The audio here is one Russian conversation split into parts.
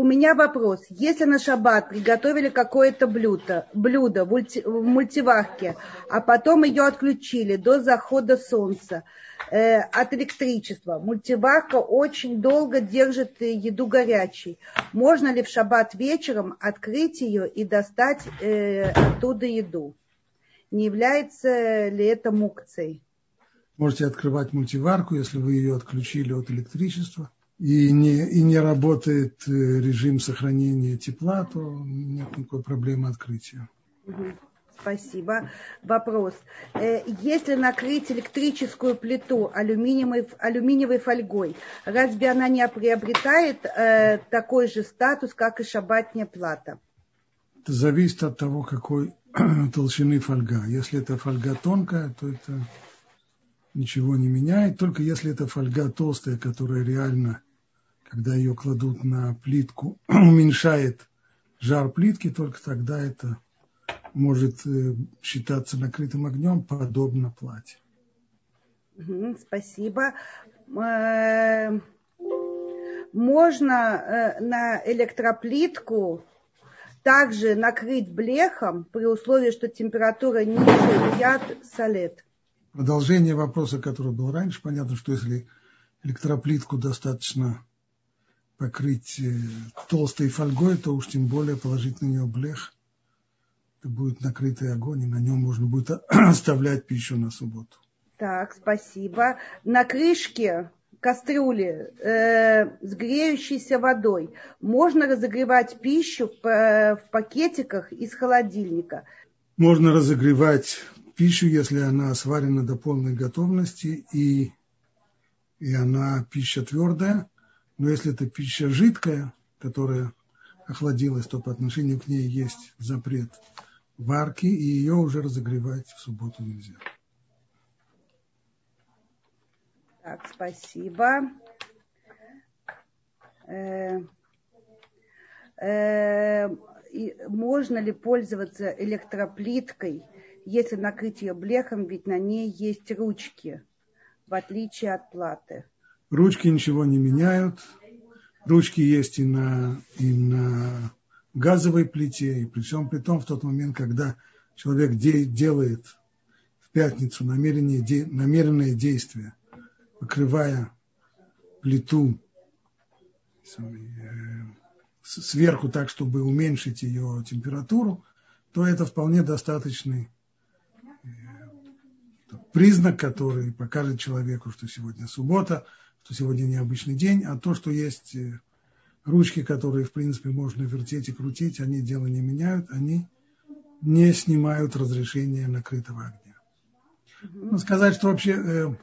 у меня вопрос. Если на шаббат приготовили какое-то блюдо, блюдо в, мульти, мультиварке, а потом ее отключили до захода солнца э, от электричества, мультиварка очень долго держит еду горячей. Можно ли в шаббат вечером открыть ее и достать э, оттуда еду? Не является ли это мукцией? Можете открывать мультиварку, если вы ее отключили от электричества и не, и не работает э, режим сохранения тепла, то нет никакой проблемы открытия. Спасибо. Вопрос. Э, если накрыть электрическую плиту алюминиевой, алюминиевой фольгой, разве она не приобретает э, такой же статус, как и шабатная плата? Это зависит от того, какой толщины фольга. Если это фольга тонкая, то это ничего не меняет. Только если это фольга толстая, которая реально когда ее кладут на плитку, уменьшает жар плитки, только тогда это может э, считаться накрытым огнем, подобно платье. Спасибо. Э, можно э, на электроплитку также накрыть блехом при условии, что температура ниже яд солет. Продолжение вопроса, который был раньше, понятно, что если электроплитку достаточно покрыть э, толстой фольгой, то уж тем более положить на нее блех. Это будет накрытый огонь, и на нем можно будет оставлять пищу на субботу. Так, спасибо. На крышке кастрюли э, с греющейся водой можно разогревать пищу в, э, в пакетиках из холодильника. Можно разогревать пищу, если она сварена до полной готовности и, и она пища твердая. Но если это пища жидкая, которая охладилась, то по отношению к ней есть запрет варки, и ее уже разогревать в субботу нельзя. Так, спасибо. Э, э, можно ли пользоваться электроплиткой, если накрыть ее блехом, ведь на ней есть ручки, в отличие от платы? Ручки ничего не меняют. Ручки есть и на, и на газовой плите, и при всем при том, в тот момент, когда человек де, делает в пятницу намерение, де, намеренное действие, покрывая плиту э, сверху так, чтобы уменьшить ее температуру, то это вполне достаточный э, признак, который покажет человеку, что сегодня суббота, что сегодня необычный день, а то, что есть э, ручки, которые, в принципе, можно вертеть и крутить, они дело не меняют, они не снимают разрешение накрытого огня. Ну, сказать, что вообще э,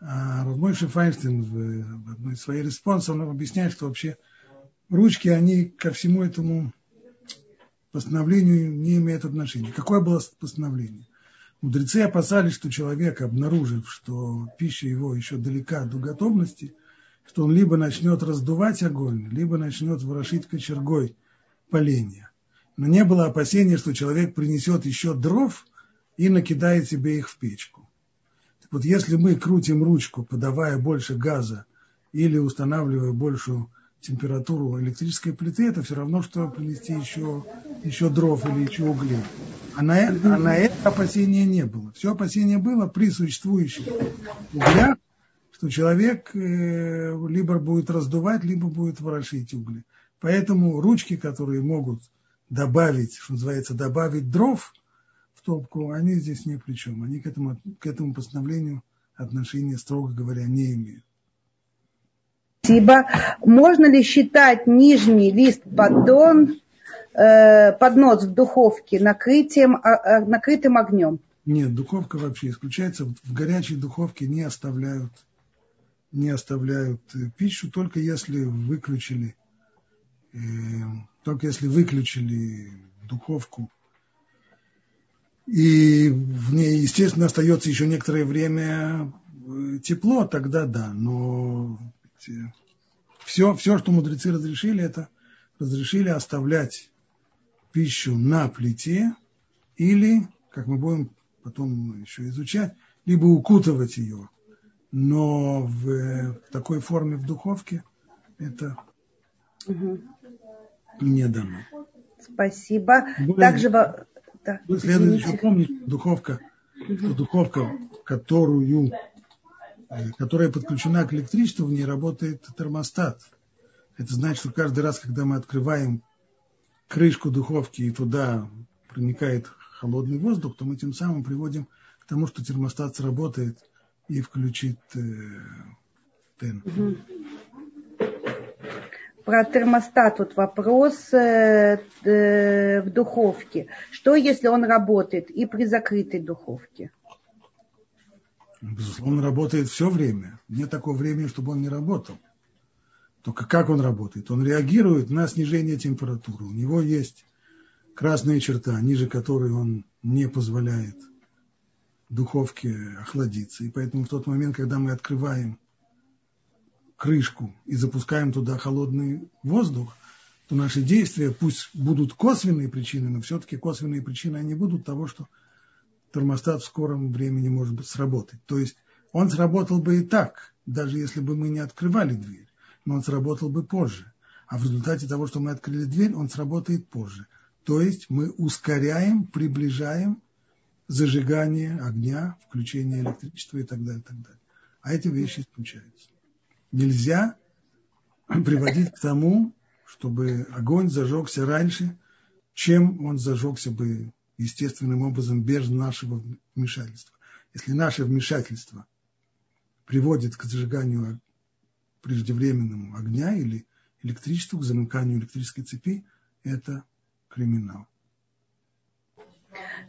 а Файнштейн в, в одной из своих респонсов он объясняет, что вообще ручки, они ко всему этому постановлению не имеют отношения. Какое было постановление? Мудрецы опасались, что человек, обнаружив, что пища его еще далека до готовности, что он либо начнет раздувать огонь, либо начнет ворошить кочергой поленья. Но не было опасения, что человек принесет еще дров и накидает себе их в печку. Так вот, если мы крутим ручку, подавая больше газа или устанавливая большую температуру электрической плиты, это все равно, что принести еще, еще дров или еще углей. А на, а на это опасения не было. Все опасение было при существующих углях, что человек э, либо будет раздувать, либо будет ворошить угли. Поэтому ручки, которые могут добавить, что называется, добавить дров в топку, они здесь ни при чем. Они к этому, к этому постановлению отношения, строго говоря, не имеют. Спасибо. Можно ли считать нижний лист поддон, э, поднос в духовке накрытием, э, накрытым огнем? Нет, духовка вообще исключается. В горячей духовке не оставляют, не оставляют э, пищу, только если выключили, э, только если выключили духовку и в ней, естественно, остается еще некоторое время э, тепло, тогда да, но все, все, что мудрецы разрешили, это разрешили оставлять пищу на плите или, как мы будем потом еще изучать, либо укутывать ее. Но в, в такой форме в духовке это угу. не дано. Спасибо. Более, Также... Да, следует еще помнить, духовка, угу. что духовка, которую, которая подключена к электричеству, в ней работает термостат. Это значит, что каждый раз, когда мы открываем крышку духовки и туда проникает холодный воздух, то мы тем самым приводим к тому, что термостат сработает и включит э, тен. Про термостат вот вопрос э, э, в духовке. Что, если он работает и при закрытой духовке? Безусловно, работает все время. Нет такого времени, чтобы он не работал. Только как он работает? Он реагирует на снижение температуры. У него есть красная черта, ниже которой он не позволяет духовке охладиться. И поэтому в тот момент, когда мы открываем крышку и запускаем туда холодный воздух, то наши действия, пусть будут косвенные причины, но все-таки косвенные причины, они будут того, что термостат в скором времени может быть сработать. То есть он сработал бы и так, даже если бы мы не открывали дверь, но он сработал бы позже. А в результате того, что мы открыли дверь, он сработает позже. То есть мы ускоряем, приближаем зажигание огня, включение электричества и так далее, и так далее. А эти вещи исключаются. Нельзя приводить к тому, чтобы огонь зажегся раньше, чем он зажегся бы естественным образом без нашего вмешательства. Если наше вмешательство приводит к зажиганию преждевременному огня или электричеству, к замыканию электрической цепи, это криминал.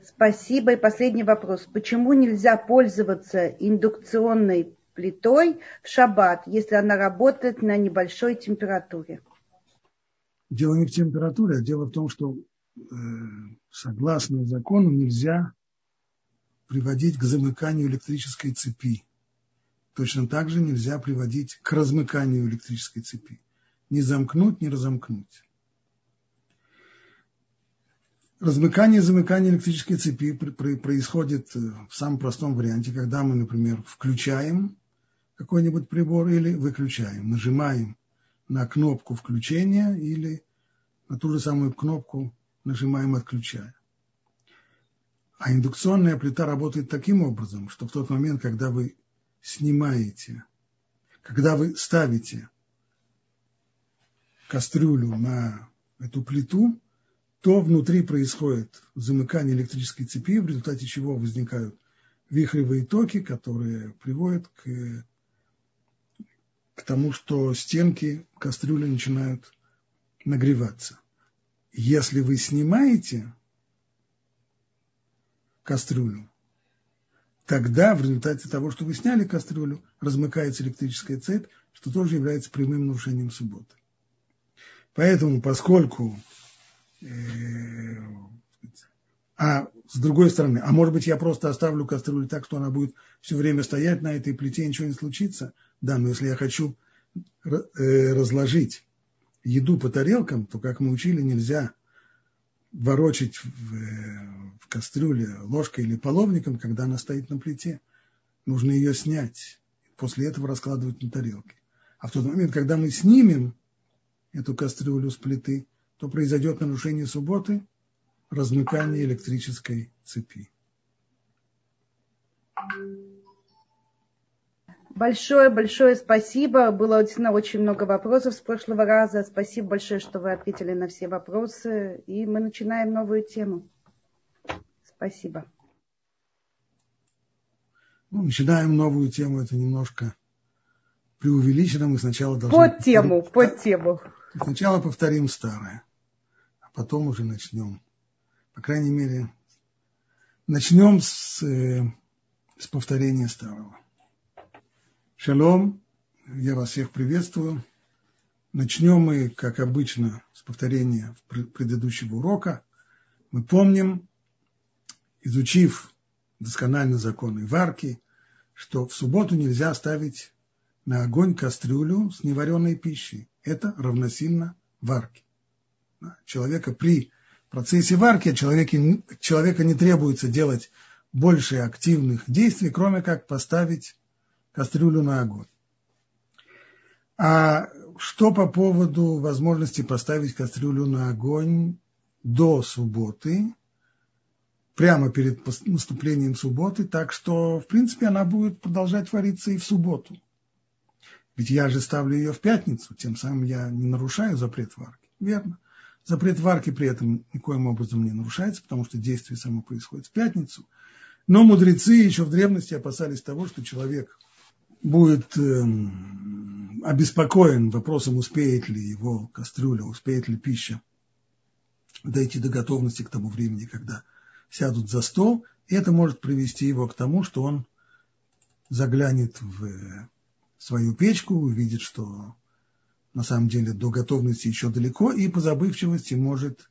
Спасибо. И последний вопрос. Почему нельзя пользоваться индукционной плитой в шаббат, если она работает на небольшой температуре? Дело не в температуре, а дело в том, что э, согласно закону нельзя приводить к замыканию электрической цепи. Точно так же нельзя приводить к размыканию электрической цепи. Не замкнуть, не разомкнуть. Размыкание и замыкание электрической цепи происходит э, в самом простом варианте, когда мы, например, включаем какой-нибудь прибор или выключаем, нажимаем на кнопку включения или на ту же самую кнопку нажимаем отключая. А индукционная плита работает таким образом, что в тот момент, когда вы снимаете, когда вы ставите кастрюлю на эту плиту, то внутри происходит замыкание электрической цепи, в результате чего возникают вихревые токи, которые приводят к, к тому, что стенки кастрюли начинают нагреваться. Если вы снимаете кастрюлю, тогда в результате того, что вы сняли кастрюлю, размыкается электрическая цепь, что тоже является прямым нарушением субботы. Поэтому, поскольку Э, а с другой стороны, а может быть я просто оставлю кастрюлю так, что она будет все время стоять на этой плите и ничего не случится? Да, но если я хочу э, разложить еду по тарелкам, то, как мы учили, нельзя ворочать в, э, в кастрюле ложкой или половником, когда она стоит на плите. Нужно ее снять, после этого раскладывать на тарелке. А в тот момент, когда мы снимем эту кастрюлю с плиты, то произойдет нарушение субботы, размыкание электрической цепи. Большое-большое спасибо. Было действительно очень много вопросов с прошлого раза. Спасибо большое, что вы ответили на все вопросы. И мы начинаем новую тему. Спасибо. Ну, начинаем новую тему. Это немножко преувеличено. Мы сначала должны... Под тему, под тему. Сначала повторим старое потом уже начнем. По крайней мере, начнем с, э, с повторения старого. Шалом, я вас всех приветствую. Начнем мы, как обычно, с повторения предыдущего урока. Мы помним, изучив досконально законы варки, что в субботу нельзя ставить на огонь кастрюлю с невареной пищей. Это равносильно варке человека при процессе варки человеке, человека не требуется делать больше активных действий, кроме как поставить кастрюлю на огонь. А что по поводу возможности поставить кастрюлю на огонь до субботы, прямо перед наступлением субботы, так что, в принципе, она будет продолжать вариться и в субботу. Ведь я же ставлю ее в пятницу, тем самым я не нарушаю запрет варки. Верно. Запрет варки при этом никоим образом не нарушается, потому что действие само происходит в пятницу. Но мудрецы еще в древности опасались того, что человек будет э, обеспокоен вопросом, успеет ли его кастрюля, успеет ли пища дойти до готовности к тому времени, когда сядут за стол, и это может привести его к тому, что он заглянет в свою печку, увидит, что на самом деле до готовности еще далеко, и по забывчивости может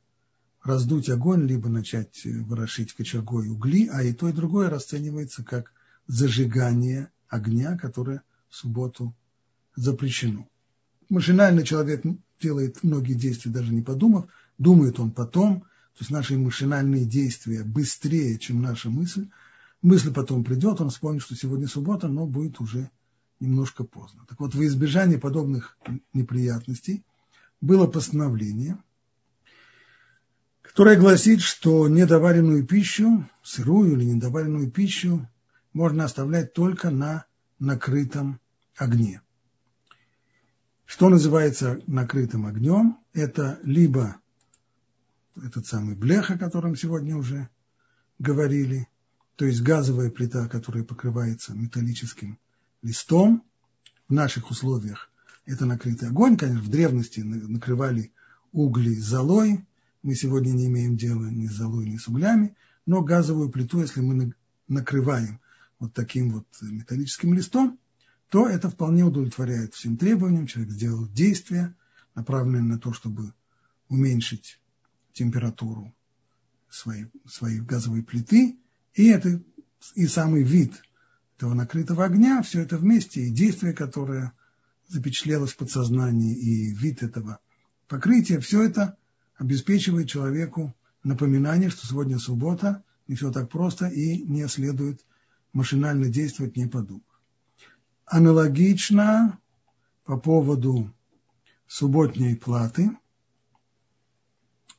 раздуть огонь, либо начать ворошить кочергой угли, а и то, и другое расценивается как зажигание огня, которое в субботу запрещено. Машинально человек делает многие действия, даже не подумав, думает он потом, то есть наши машинальные действия быстрее, чем наша мысль. Мысль потом придет, он вспомнит, что сегодня суббота, но будет уже немножко поздно. Так вот, во избежание подобных неприятностей было постановление, которое гласит, что недоваренную пищу, сырую или недоваренную пищу можно оставлять только на накрытом огне. Что называется накрытым огнем? Это либо этот самый блех, о котором сегодня уже говорили, то есть газовая плита, которая покрывается металлическим листом. В наших условиях это накрытый огонь. Конечно, в древности накрывали угли золой. Мы сегодня не имеем дела ни с золой, ни с углями. Но газовую плиту, если мы накрываем вот таким вот металлическим листом, то это вполне удовлетворяет всем требованиям. Человек сделал действие, направленное на то, чтобы уменьшить температуру своей, своей газовой плиты, и это и самый вид этого накрытого огня, все это вместе, и действие, которое запечатлелось в подсознании, и вид этого покрытия, все это обеспечивает человеку напоминание, что сегодня суббота, не все так просто, и не следует машинально действовать, не подумав. Аналогично по поводу субботней платы,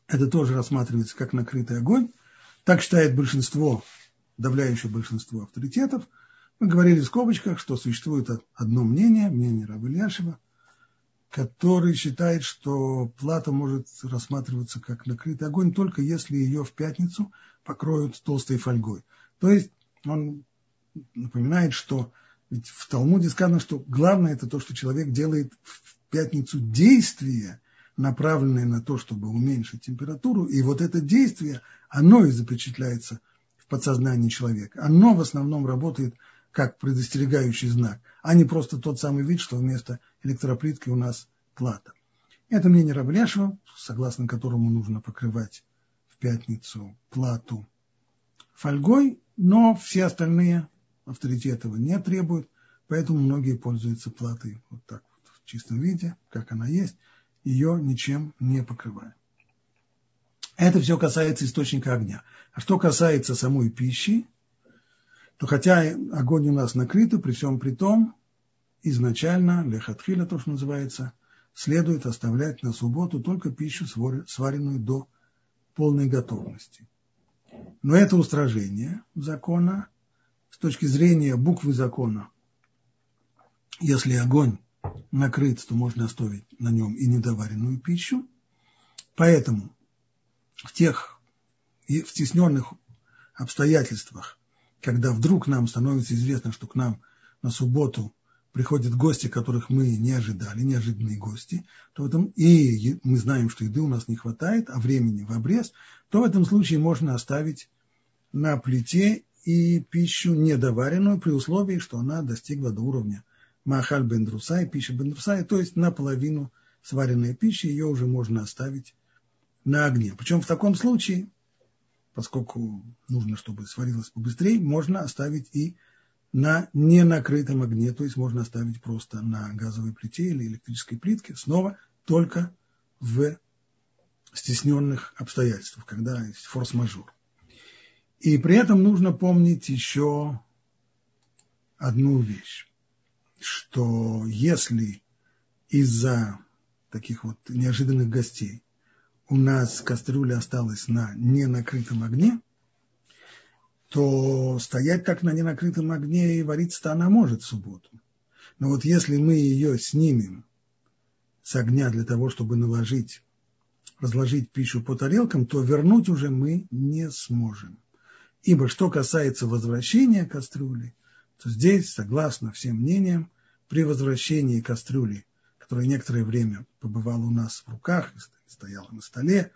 это тоже рассматривается как накрытый огонь, так считает большинство, давляющее большинство авторитетов. Мы говорили в скобочках, что существует одно мнение, мнение Раба который считает, что плата может рассматриваться как накрытый огонь только если ее в пятницу покроют толстой фольгой. То есть он напоминает, что ведь в Талмуде сказано, что главное это то, что человек делает в пятницу действие, направленное на то, чтобы уменьшить температуру, и вот это действие, оно и запечатляется в подсознании человека. Оно в основном работает как предостерегающий знак, а не просто тот самый вид, что вместо электроплитки у нас плата. Это мнение Рабляшева, согласно которому нужно покрывать в пятницу плату фольгой, но все остальные авторитет этого не требует, поэтому многие пользуются платой вот так вот, в чистом виде, как она есть, ее ничем не покрывая. Это все касается источника огня. А что касается самой пищи, то хотя огонь у нас накрыт, при всем при том, изначально, лехатхиля то, что называется, следует оставлять на субботу только пищу, сваренную до полной готовности. Но это устражение закона с точки зрения буквы закона, если огонь накрыт, то можно оставить на нем и недоваренную пищу. Поэтому в тех в стесненных обстоятельствах, когда вдруг нам становится известно, что к нам на субботу приходят гости, которых мы не ожидали, неожиданные гости, то в этом, и мы знаем, что еды у нас не хватает, а времени в обрез, то в этом случае можно оставить на плите и пищу недоваренную при условии, что она достигла до уровня махаль бендрусай, пища бендрусай, то есть наполовину сваренная пища, ее уже можно оставить на огне. Причем в таком случае, поскольку нужно, чтобы сварилось побыстрее, можно оставить и на ненакрытом огне, то есть можно оставить просто на газовой плите или электрической плитке, снова только в стесненных обстоятельствах, когда есть форс-мажор. И при этом нужно помнить еще одну вещь, что если из-за таких вот неожиданных гостей у нас кастрюля осталась на ненакрытом огне, то стоять так на ненакрытом огне и вариться-то она может в субботу. Но вот если мы ее снимем с огня для того, чтобы наложить, разложить пищу по тарелкам, то вернуть уже мы не сможем. Ибо что касается возвращения кастрюли, то здесь, согласно всем мнениям, при возвращении кастрюли, которая некоторое время побывала у нас в руках, стояла на столе,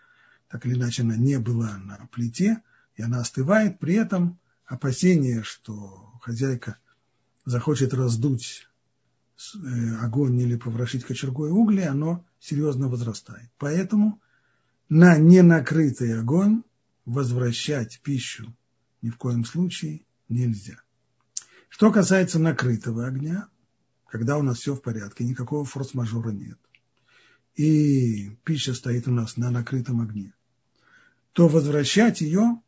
так или иначе она не была на плите, и она остывает, при этом опасение, что хозяйка захочет раздуть э, огонь или поворошить кочергой угли, оно серьезно возрастает. Поэтому на ненакрытый огонь возвращать пищу ни в коем случае нельзя. Что касается накрытого огня, когда у нас все в порядке, никакого форс-мажора нет, и пища стоит у нас на накрытом огне, то возвращать ее,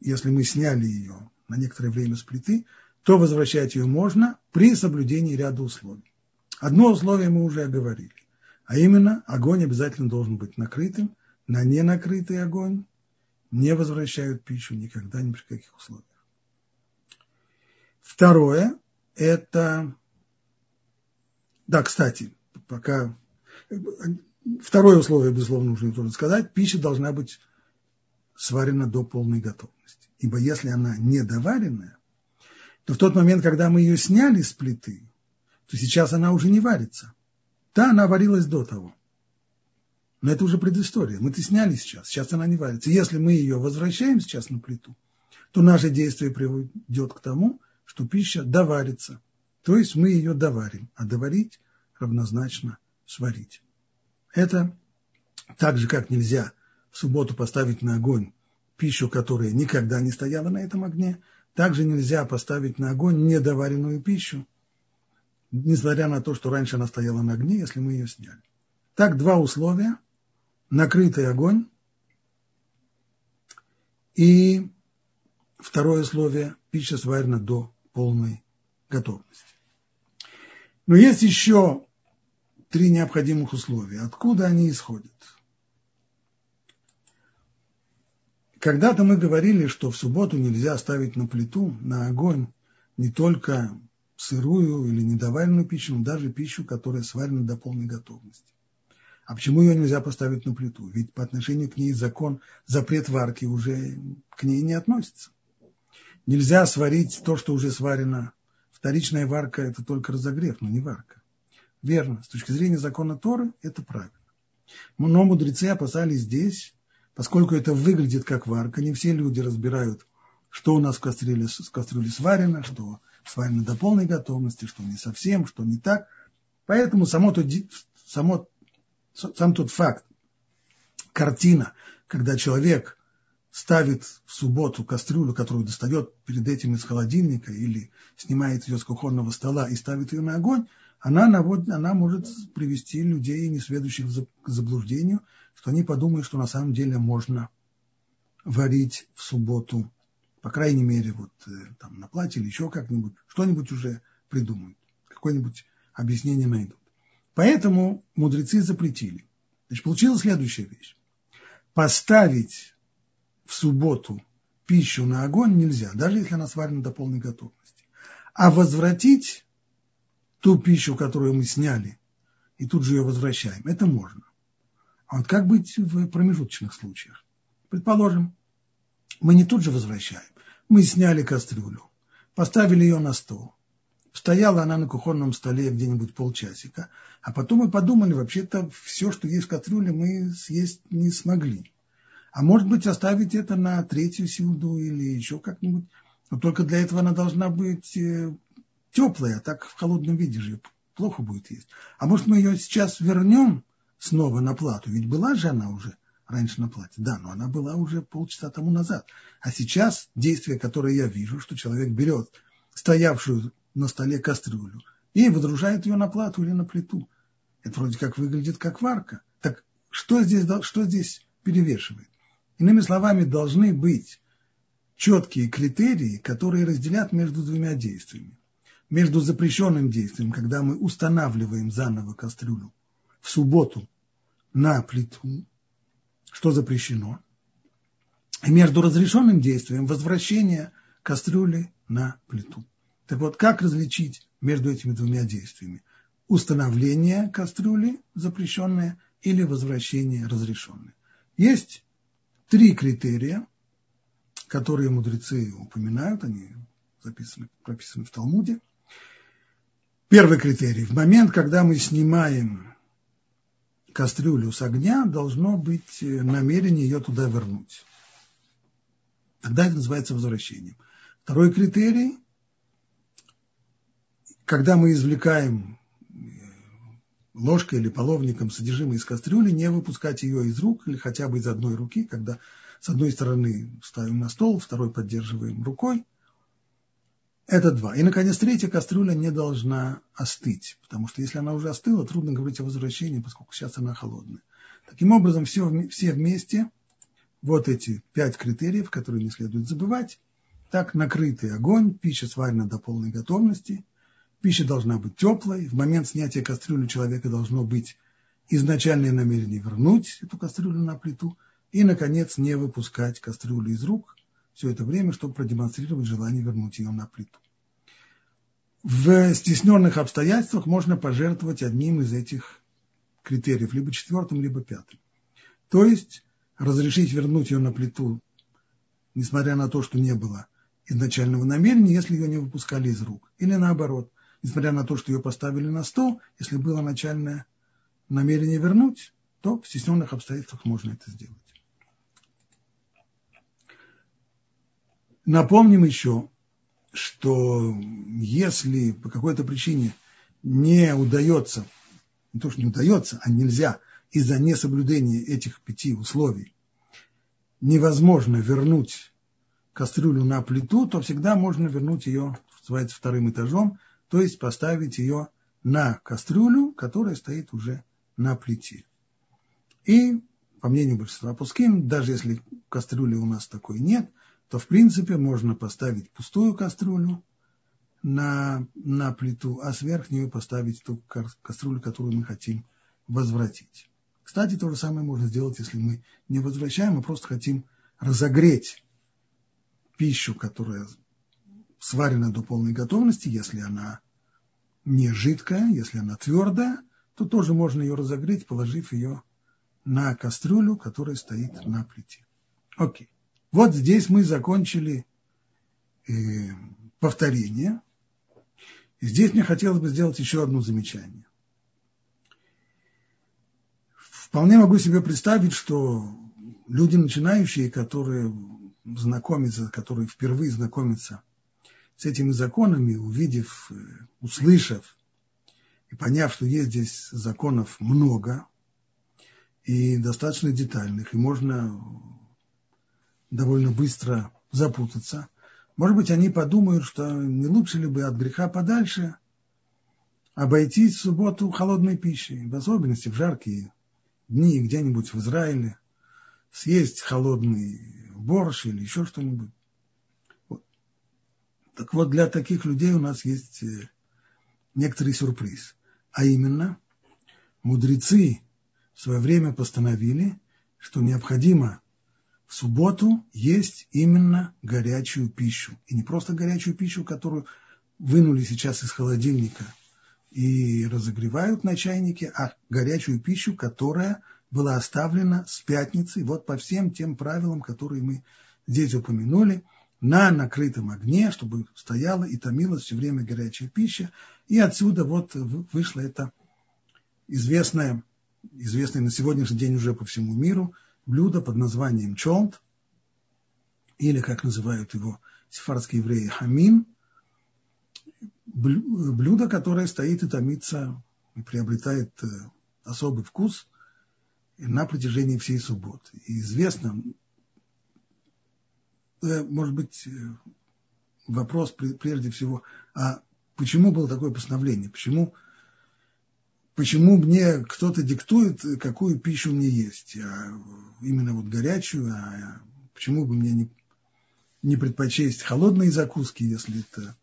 если мы сняли ее на некоторое время с плиты, то возвращать ее можно при соблюдении ряда условий. Одно условие мы уже оговорили, а именно огонь обязательно должен быть накрытым, на ненакрытый огонь не возвращают пищу никогда ни при каких условиях. Второе – это... Да, кстати, пока... Второе условие, безусловно, нужно тоже сказать. Пища должна быть сварена до полной готовности. Ибо если она недоваренная, то в тот момент, когда мы ее сняли с плиты, то сейчас она уже не варится. Да, она варилась до того. Но это уже предыстория. Мы-то сняли сейчас, сейчас она не варится. Если мы ее возвращаем сейчас на плиту, то наше действие приведет к тому, что пища доварится. То есть мы ее доварим, а доварить равнозначно сварить. Это так же, как нельзя в субботу поставить на огонь пищу, которая никогда не стояла на этом огне, также нельзя поставить на огонь недоваренную пищу, несмотря на то, что раньше она стояла на огне, если мы ее сняли. Так, два условия. Накрытый огонь и второе условие – пища сварена до полной готовности. Но есть еще три необходимых условия. Откуда они исходят? Когда-то мы говорили, что в субботу нельзя ставить на плиту, на огонь не только сырую или недоваренную пищу, но даже пищу, которая сварена до полной готовности. А почему ее нельзя поставить на плиту? Ведь по отношению к ней закон, запрет варки уже к ней не относится. Нельзя сварить то, что уже сварено. Вторичная варка – это только разогрев, но не варка. Верно. С точки зрения закона Торы это правильно. Но мудрецы опасались здесь, поскольку это выглядит как варка, не все люди разбирают, что у нас в кастрюле, в кастрюле сварено, что сварено до полной готовности, что не совсем, что не так. Поэтому само, то, само, сам тот факт, картина, когда человек ставит в субботу кастрюлю, которую достает перед этим из холодильника или снимает ее с кухонного стола и ставит ее на огонь, она, наводит, она может привести людей, несведущих к заблуждению, что они подумают, что на самом деле можно варить в субботу, по крайней мере, вот э, там на платье или еще как-нибудь, что-нибудь уже придумают, какое-нибудь объяснение найдут. Поэтому мудрецы запретили. Значит, получилась следующая вещь. Поставить в субботу пищу на огонь нельзя, даже если она сварена до полной готовности. А возвратить ту пищу, которую мы сняли, и тут же ее возвращаем, это можно. А вот как быть в промежуточных случаях? Предположим, мы не тут же возвращаем. Мы сняли кастрюлю, поставили ее на стол. Стояла она на кухонном столе где-нибудь полчасика, а потом мы подумали, вообще-то все, что есть в кастрюле, мы съесть не смогли. А может быть, оставить это на третью силду или еще как-нибудь. Но только для этого она должна быть э, теплая, а так в холодном виде же плохо будет есть. А может, мы ее сейчас вернем снова на плату? Ведь была же она уже раньше на плате. Да, но она была уже полчаса тому назад. А сейчас действие, которое я вижу, что человек берет стоявшую на столе кастрюлю и выдружает ее на плату или на плиту. Это вроде как выглядит как варка. Так что здесь, что здесь перевешивает? Иными словами, должны быть четкие критерии, которые разделят между двумя действиями. между запрещенным действием, когда мы устанавливаем заново кастрюлю в субботу на плиту, что запрещено, и между разрешенным действием возвращения кастрюли на плиту. Так вот, как различить между этими двумя действиями? Установление кастрюли запрещенное или возвращение разрешенное. Есть три критерия, которые мудрецы упоминают, они записаны, прописаны в Талмуде. Первый критерий. В момент, когда мы снимаем кастрюлю с огня, должно быть намерение ее туда вернуть. Тогда это называется возвращением. Второй критерий когда мы извлекаем э, ложкой или половником содержимое из кастрюли, не выпускать ее из рук или хотя бы из одной руки, когда с одной стороны ставим на стол, второй поддерживаем рукой. Это два. И, наконец, третья кастрюля не должна остыть, потому что если она уже остыла, трудно говорить о возвращении, поскольку сейчас она холодная. Таким образом, все, все вместе, вот эти пять критериев, которые не следует забывать, так накрытый огонь, пища сварена до полной готовности – Пища должна быть теплой. В момент снятия кастрюли человека должно быть изначальное намерение вернуть эту кастрюлю на плиту. И, наконец, не выпускать кастрюлю из рук все это время, чтобы продемонстрировать желание вернуть ее на плиту. В стесненных обстоятельствах можно пожертвовать одним из этих критериев, либо четвертым, либо пятым. То есть разрешить вернуть ее на плиту, несмотря на то, что не было изначального намерения, если ее не выпускали из рук. Или наоборот, несмотря на то, что ее поставили на стол, если было начальное намерение вернуть, то в стесненных обстоятельствах можно это сделать. Напомним еще, что если по какой-то причине не удается, не то, что не удается, а нельзя из-за несоблюдения этих пяти условий, невозможно вернуть кастрюлю на плиту, то всегда можно вернуть ее, называется, вторым этажом – то есть поставить ее на кастрюлю, которая стоит уже на плите. И, по мнению большинства пускин, даже если кастрюли у нас такой нет, то в принципе можно поставить пустую кастрюлю на, на плиту, а сверх нее поставить ту кастрюлю, которую мы хотим возвратить. Кстати, то же самое можно сделать, если мы не возвращаем, мы просто хотим разогреть пищу, которая сварена до полной готовности, если она не жидкая, если она твердая, то тоже можно ее разогреть, положив ее на кастрюлю, которая стоит на плите. Окей. Вот здесь мы закончили э, повторение. И здесь мне хотелось бы сделать еще одно замечание. Вполне могу себе представить, что люди начинающие, которые знакомятся, которые впервые знакомятся с этими законами, увидев, э, услышав и поняв, что есть здесь законов много и достаточно детальных, и можно довольно быстро запутаться, может быть, они подумают, что не лучше ли бы от греха подальше обойтись в субботу холодной пищей, в особенности в жаркие дни где-нибудь в Израиле, съесть холодный борщ или еще что-нибудь. Так вот, для таких людей у нас есть э, некоторый сюрприз. А именно, мудрецы в свое время постановили, что необходимо в субботу есть именно горячую пищу. И не просто горячую пищу, которую вынули сейчас из холодильника и разогревают на чайнике, а горячую пищу, которая была оставлена с пятницы, вот по всем тем правилам, которые мы здесь упомянули – на накрытом огне, чтобы стояла и томилась все время горячая пища. И отсюда вот вышло это известное, известное на сегодняшний день уже по всему миру блюдо под названием чонт, или, как называют его сефардские евреи, хамин, блюдо, которое стоит и томится, и приобретает э, особый вкус на протяжении всей субботы. И известно, может быть, э, вопрос прежде всего, а почему было такое постановление? Почему, почему мне кто-то диктует, какую пищу мне есть? А именно вот горячую, а почему бы мне не, не предпочесть холодные закуски, если это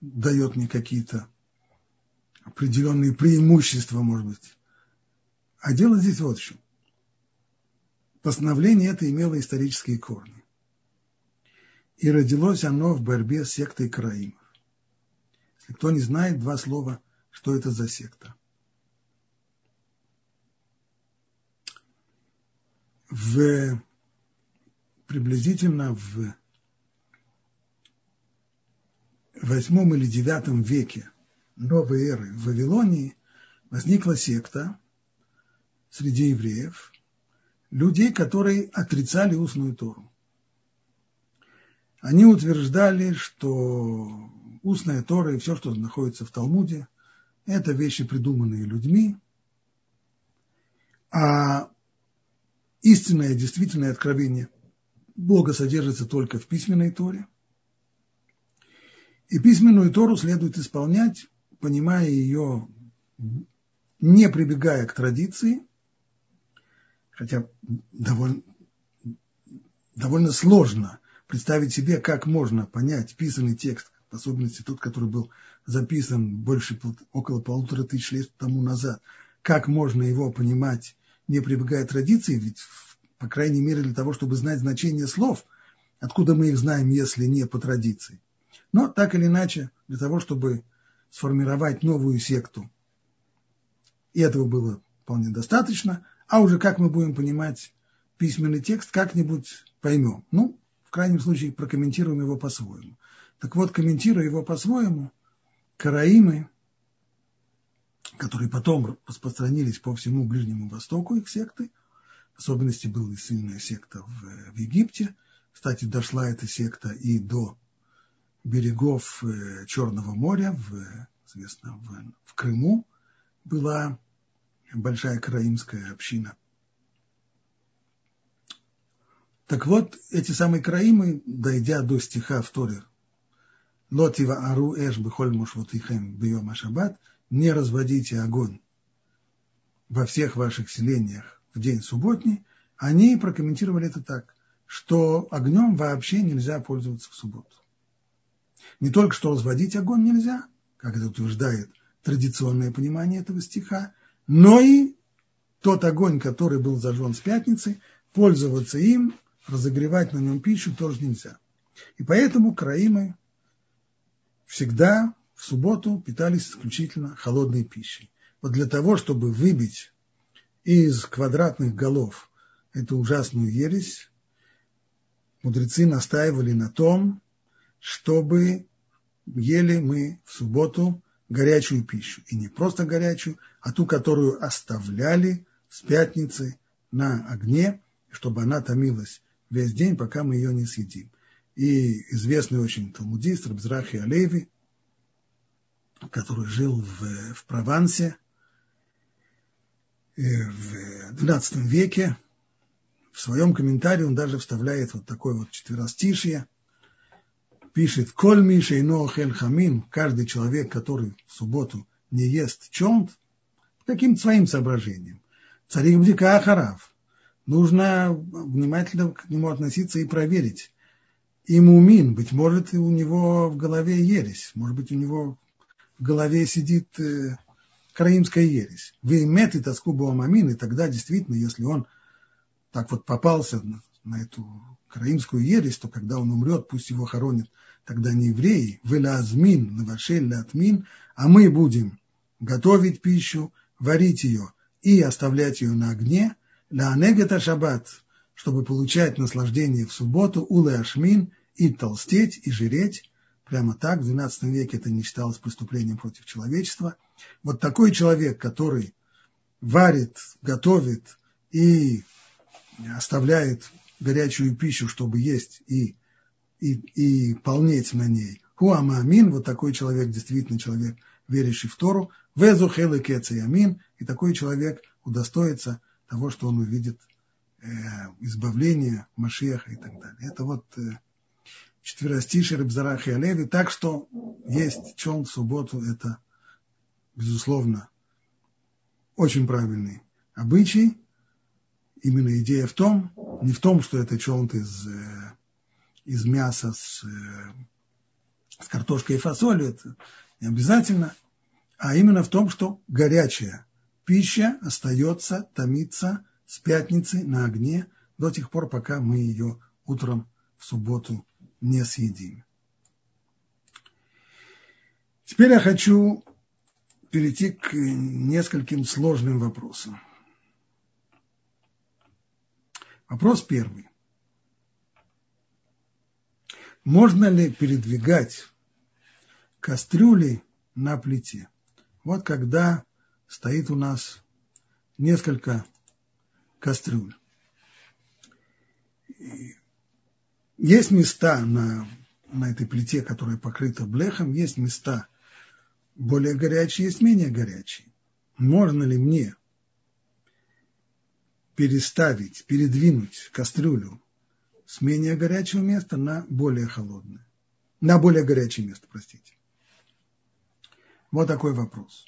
дает мне какие-то определенные преимущества, может быть. А дело здесь вот в чем. Постановление это имело исторические корни. И родилось оно в борьбе с сектой Караимов. Если кто не знает, два слова, что это за секта. В, приблизительно в восьмом или девятом веке новой эры в Вавилонии возникла секта среди евреев, людей, которые отрицали устную Тору. Они утверждали, что устная Тора и все, что находится в Талмуде, это вещи, придуманные людьми, а истинное, действительное откровение Бога содержится только в письменной Торе. И письменную Тору следует исполнять, понимая ее, не прибегая к традиции, хотя довольно, довольно сложно представить себе, как можно понять писанный текст, в особенности тот, который был записан больше, около полутора тысяч лет тому назад, как можно его понимать, не прибегая к традиции, ведь, по крайней мере, для того, чтобы знать значение слов, откуда мы их знаем, если не по традиции. Но так или иначе, для того, чтобы сформировать новую секту, и этого было вполне достаточно – а уже как мы будем понимать письменный текст, как-нибудь поймем. Ну, в крайнем случае, прокомментируем его по-своему. Так вот, комментируя его по-своему, караимы, которые потом распространились по всему Ближнему Востоку, их секты, в особенности была сильная секта в, в Египте, кстати, дошла эта секта и до берегов э, Черного моря, в, известно, в, в Крыму была большая караимская община. Так вот, эти самые караимы, дойдя до стиха в Торе, Лотива ару эш бихоль мушвотихем бьем ашабат, не разводите огонь во всех ваших селениях в день субботний, они прокомментировали это так, что огнем вообще нельзя пользоваться в субботу. Не только что разводить огонь нельзя, как это утверждает традиционное понимание этого стиха, но и тот огонь, который был зажжен с пятницы, пользоваться им, разогревать на нем пищу тоже нельзя. И поэтому краимы всегда в субботу питались исключительно холодной пищей. Вот для того, чтобы выбить из квадратных голов эту ужасную ересь, мудрецы настаивали на том, чтобы ели мы в субботу горячую пищу. И не просто горячую, а ту, которую оставляли с пятницы на огне, чтобы она томилась весь день, пока мы ее не съедим. И известный очень талмудист Рабзрахи Алеви, который жил в, в Провансе э, в XII веке, в своем комментарии он даже вставляет вот такое вот четверостишье – пишет «Коль Миша и Ноахель Хамин», каждый человек, который в субботу не ест чонт, каким-то своим соображением. Царик Бдика Ахарав. Нужно внимательно к нему относиться и проверить. И мумин, быть может, и у него в голове ересь, может быть, у него в голове сидит э, караимская ересь. Вы имеете тоску Буамамин, и тогда действительно, если он так вот попался на, на эту караимскую ересь, то когда он умрет, пусть его хоронят тогда не евреи, велазмин, навашель латмин, а мы будем готовить пищу, варить ее и оставлять ее на огне, ля анегета шаббат, чтобы получать наслаждение в субботу, улы ашмин, и толстеть, и жиреть. Прямо так, в XII веке это не считалось преступлением против человечества. Вот такой человек, который варит, готовит и оставляет горячую пищу, чтобы есть и и, и полнеть на ней. Хуамамин, вот такой человек, действительно человек, верящий в Тору, везу хелы ямин, и такой человек удостоится того, что он увидит э, избавление Машеха и так далее. Это вот э, четверостишие Рыбзарах и Олеви. Так что есть чон в субботу, это, безусловно, очень правильный обычай. Именно идея в том, не в том, что это чон из э, из мяса с, э, с картошкой и фасолью, это не обязательно, а именно в том, что горячая пища остается томиться с пятницы на огне до тех пор, пока мы ее утром в субботу не съедим. Теперь я хочу перейти к нескольким сложным вопросам. Вопрос первый. Можно ли передвигать кастрюли на плите? Вот когда стоит у нас несколько кастрюль. Есть места на, на этой плите, которая покрыта блехом, есть места более горячие, есть менее горячие. Можно ли мне переставить, передвинуть кастрюлю с менее горячего места на более холодное? На более горячее место, простите. Вот такой вопрос.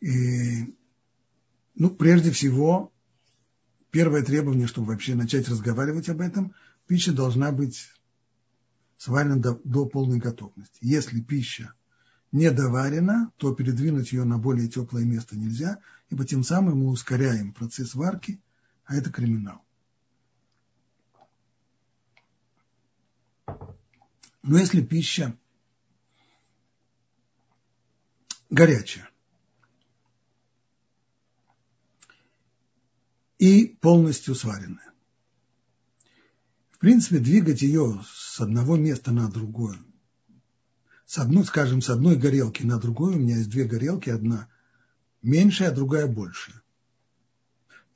И, ну, прежде всего, первое требование, чтобы вообще начать разговаривать об этом, пища должна быть сварена до, до полной готовности. Если пища не доварена, то передвинуть ее на более теплое место нельзя, ибо тем самым мы ускоряем процесс варки, а это криминал. Но если пища горячая и полностью сваренная, в принципе, двигать ее с одного места на другое с одной, скажем, с одной горелки на другую, у меня есть две горелки, одна меньшая, а другая большая.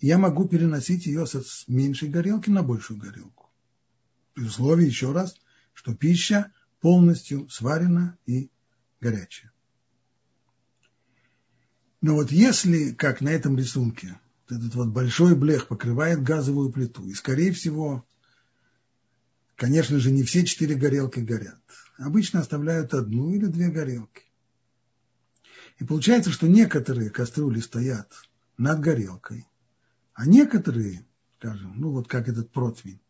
Я могу переносить ее с меньшей горелки на большую горелку. При условии, еще раз, что пища полностью сварена и горячая. Но вот если, как на этом рисунке, этот вот большой блех покрывает газовую плиту, и, скорее всего, конечно же, не все четыре горелки горят обычно оставляют одну или две горелки. И получается, что некоторые кастрюли стоят над горелкой, а некоторые, скажем, ну вот как этот противень,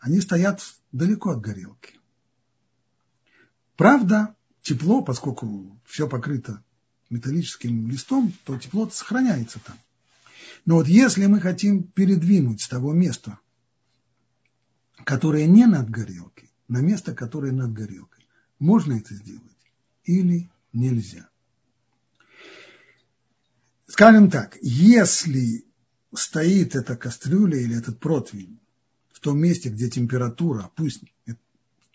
они стоят далеко от горелки. Правда, тепло, поскольку все покрыто металлическим листом, то тепло сохраняется там. Но вот если мы хотим передвинуть с того места, которое не над горелкой, на место, которое над горелкой. Можно это сделать или нельзя? Скажем так, если стоит эта кастрюля или этот противень в том месте, где температура, пусть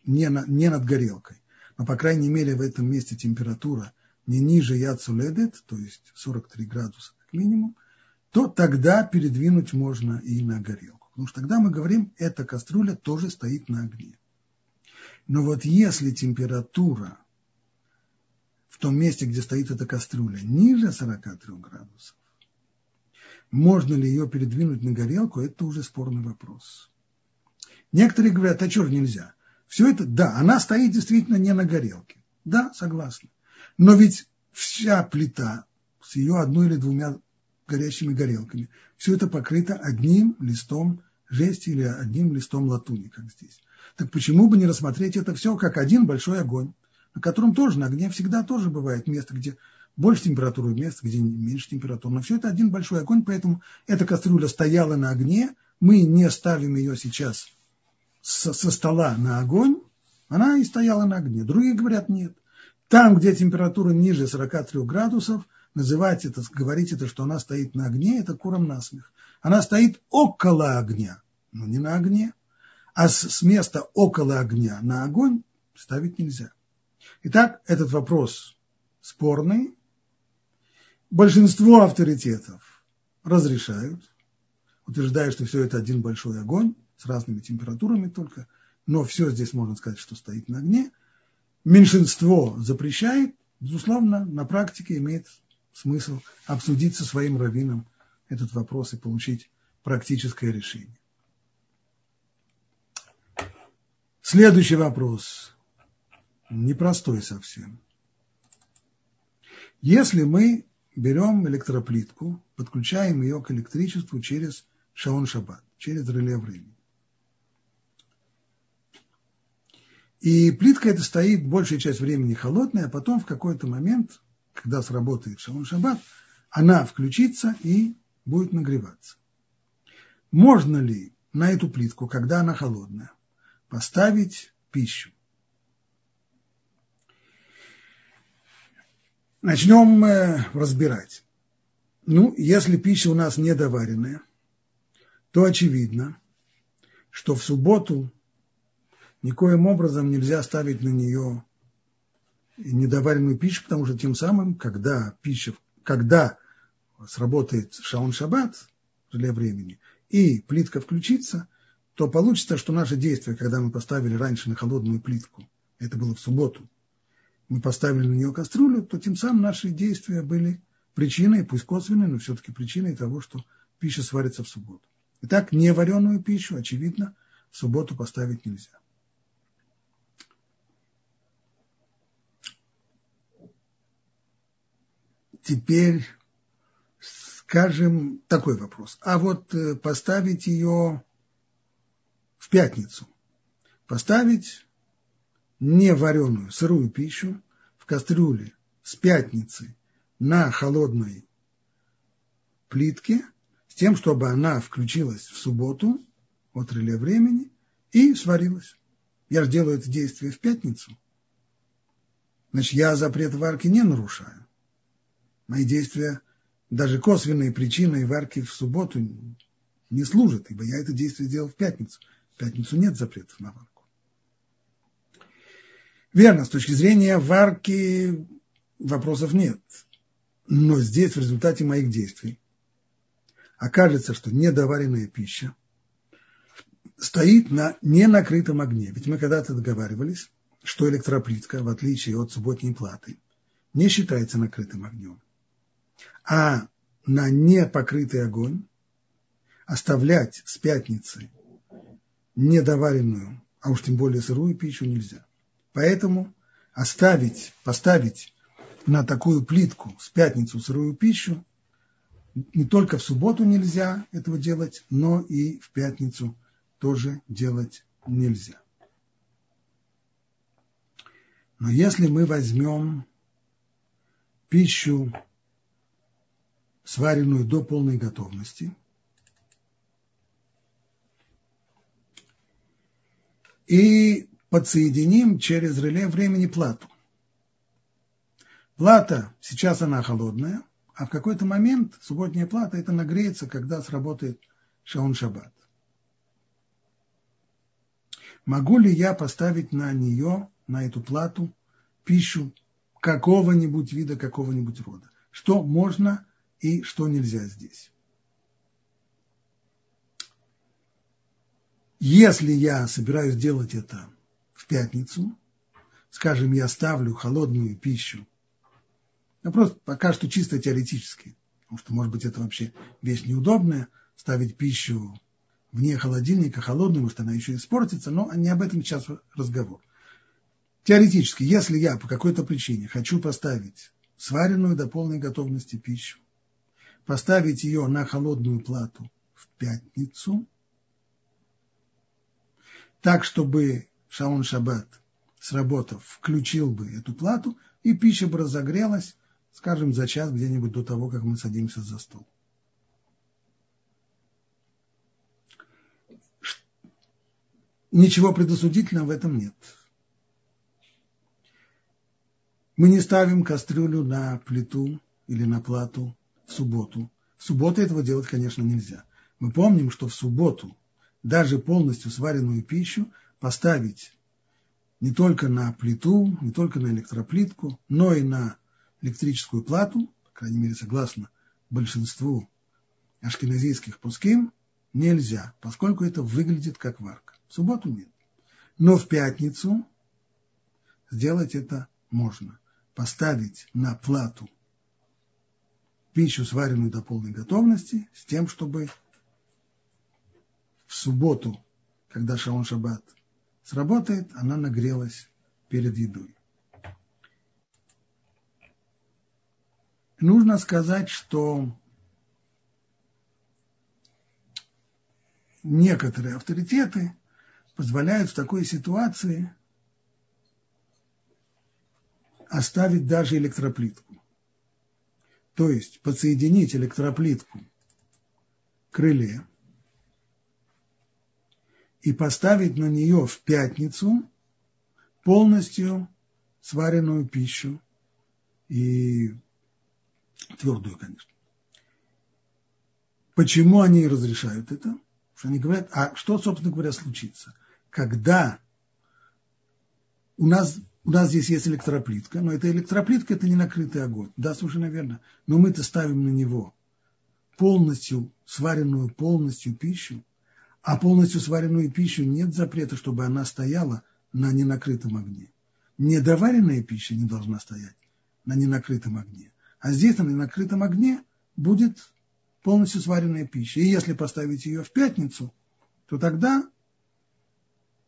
не, на, не над горелкой, но, по крайней мере, в этом месте температура не ниже яцуледет, то есть 43 градуса как минимум, то тогда передвинуть можно и на горелку. Потому что тогда мы говорим, эта кастрюля тоже стоит на огне. Но вот если температура в том месте, где стоит эта кастрюля, ниже 43 градусов, можно ли ее передвинуть на горелку, это уже спорный вопрос. Некоторые говорят, а что нельзя? Все это, да, она стоит действительно не на горелке. Да, согласна. Но ведь вся плита с ее одной или двумя горящими горелками, все это покрыто одним листом жести или одним листом латуни, как здесь. Так почему бы не рассмотреть это все как один большой огонь, на котором тоже на огне всегда тоже бывает место, где больше температуры, место, где меньше температуры. Но все это один большой огонь, поэтому эта кастрюля стояла на огне, мы не ставим ее сейчас со, со стола на огонь, она и стояла на огне. Другие говорят нет. Там, где температура ниже 43 градусов, называть это, говорить это, что она стоит на огне, это куром насмех. Она стоит около огня, но не на огне а с, с места около огня на огонь ставить нельзя. Итак, этот вопрос спорный. Большинство авторитетов разрешают, утверждая, что все это один большой огонь с разными температурами только, но все здесь можно сказать, что стоит на огне. Меньшинство запрещает, безусловно, на практике имеет смысл обсудить со своим раввином этот вопрос и получить практическое решение. Следующий вопрос. Непростой совсем. Если мы берем электроплитку, подключаем ее к электричеству через шаон шаббат, через реле времени. И плитка эта стоит большую часть времени холодная, а потом в какой-то момент, когда сработает шалон шаббат, она включится и будет нагреваться. Можно ли на эту плитку, когда она холодная, поставить пищу? Начнем э, разбирать. Ну, если пища у нас недоваренная, то очевидно, что в субботу никоим образом нельзя ставить на нее недоваренную пищу, потому что тем самым, когда пища, когда сработает шаун шаббат, для времени, и плитка включится, то получится, что наше действие, когда мы поставили раньше на холодную плитку, это было в субботу, мы поставили на нее кастрюлю, то тем самым наши действия были причиной, пусть косвенной, но все-таки причиной того, что пища сварится в субботу. Итак, невареную пищу, очевидно, в субботу поставить нельзя. Теперь скажем такой вопрос. А вот э, поставить ее в пятницу, поставить не вареную сырую пищу в кастрюле с пятницы на холодной плитке, с тем, чтобы она включилась в субботу от реле времени и сварилась. Я же делаю это действие в пятницу. Значит, я запрет варки не нарушаю. Мои действия, даже косвенные причины варки в субботу не служат, ибо я это действие делал в пятницу. В пятницу нет запретов на варку. Верно, с точки зрения варки вопросов нет. Но здесь в результате моих действий окажется, что недоваренная пища стоит на ненакрытом огне. Ведь мы когда-то договаривались, что электроплитка, в отличие от субботней платы, не считается накрытым огнем. А на непокрытый огонь оставлять с пятницы недоваренную, а уж тем более сырую пищу нельзя. Поэтому оставить, поставить на такую плитку с пятницу сырую пищу не только в субботу нельзя этого делать, но и в пятницу тоже делать нельзя. Но если мы возьмем пищу, сваренную до полной готовности, и подсоединим через реле времени плату. Плата, сейчас она холодная, а в какой-то момент субботняя плата это нагреется, когда сработает шаун шаббат. Могу ли я поставить на нее, на эту плату, пищу какого-нибудь вида, какого-нибудь рода? Что можно и что нельзя здесь? Если я собираюсь делать это в пятницу, скажем, я ставлю холодную пищу, вопрос пока что чисто теоретический, потому что, может быть, это вообще вещь неудобная, ставить пищу вне холодильника холодную, может, она еще испортится, но не об этом сейчас разговор. Теоретически, если я по какой-то причине хочу поставить сваренную до полной готовности пищу, поставить ее на холодную плату в пятницу, так, чтобы Шаун Шаббат, сработав, включил бы эту плату, и пища бы разогрелась, скажем, за час где-нибудь до того, как мы садимся за стол. Ничего предосудительного в этом нет. Мы не ставим кастрюлю на плиту или на плату в субботу. В субботу этого делать, конечно, нельзя. Мы помним, что в субботу даже полностью сваренную пищу поставить не только на плиту, не только на электроплитку, но и на электрическую плату, по крайней мере, согласно большинству ашкеназийских пуским, нельзя, поскольку это выглядит как варка. В субботу нет. Но в пятницу сделать это можно. Поставить на плату пищу, сваренную до полной готовности, с тем, чтобы в субботу, когда Шаон Шаббат сработает, она нагрелась перед едой. Нужно сказать, что некоторые авторитеты позволяют в такой ситуации оставить даже электроплитку. То есть подсоединить электроплитку к реле и поставить на нее в пятницу полностью сваренную пищу и твердую, конечно. Почему они разрешают это? Потому что они говорят, а что, собственно говоря, случится? Когда у нас, у нас здесь есть электроплитка, но эта электроплитка – это не накрытый огонь. Да, совершенно верно. Но мы-то ставим на него полностью сваренную, полностью пищу, а полностью сваренную пищу нет запрета, чтобы она стояла на ненакрытом огне. Недоваренная пища не должна стоять на ненакрытом огне. А здесь на ненакрытом огне будет полностью сваренная пища. И если поставить ее в пятницу, то тогда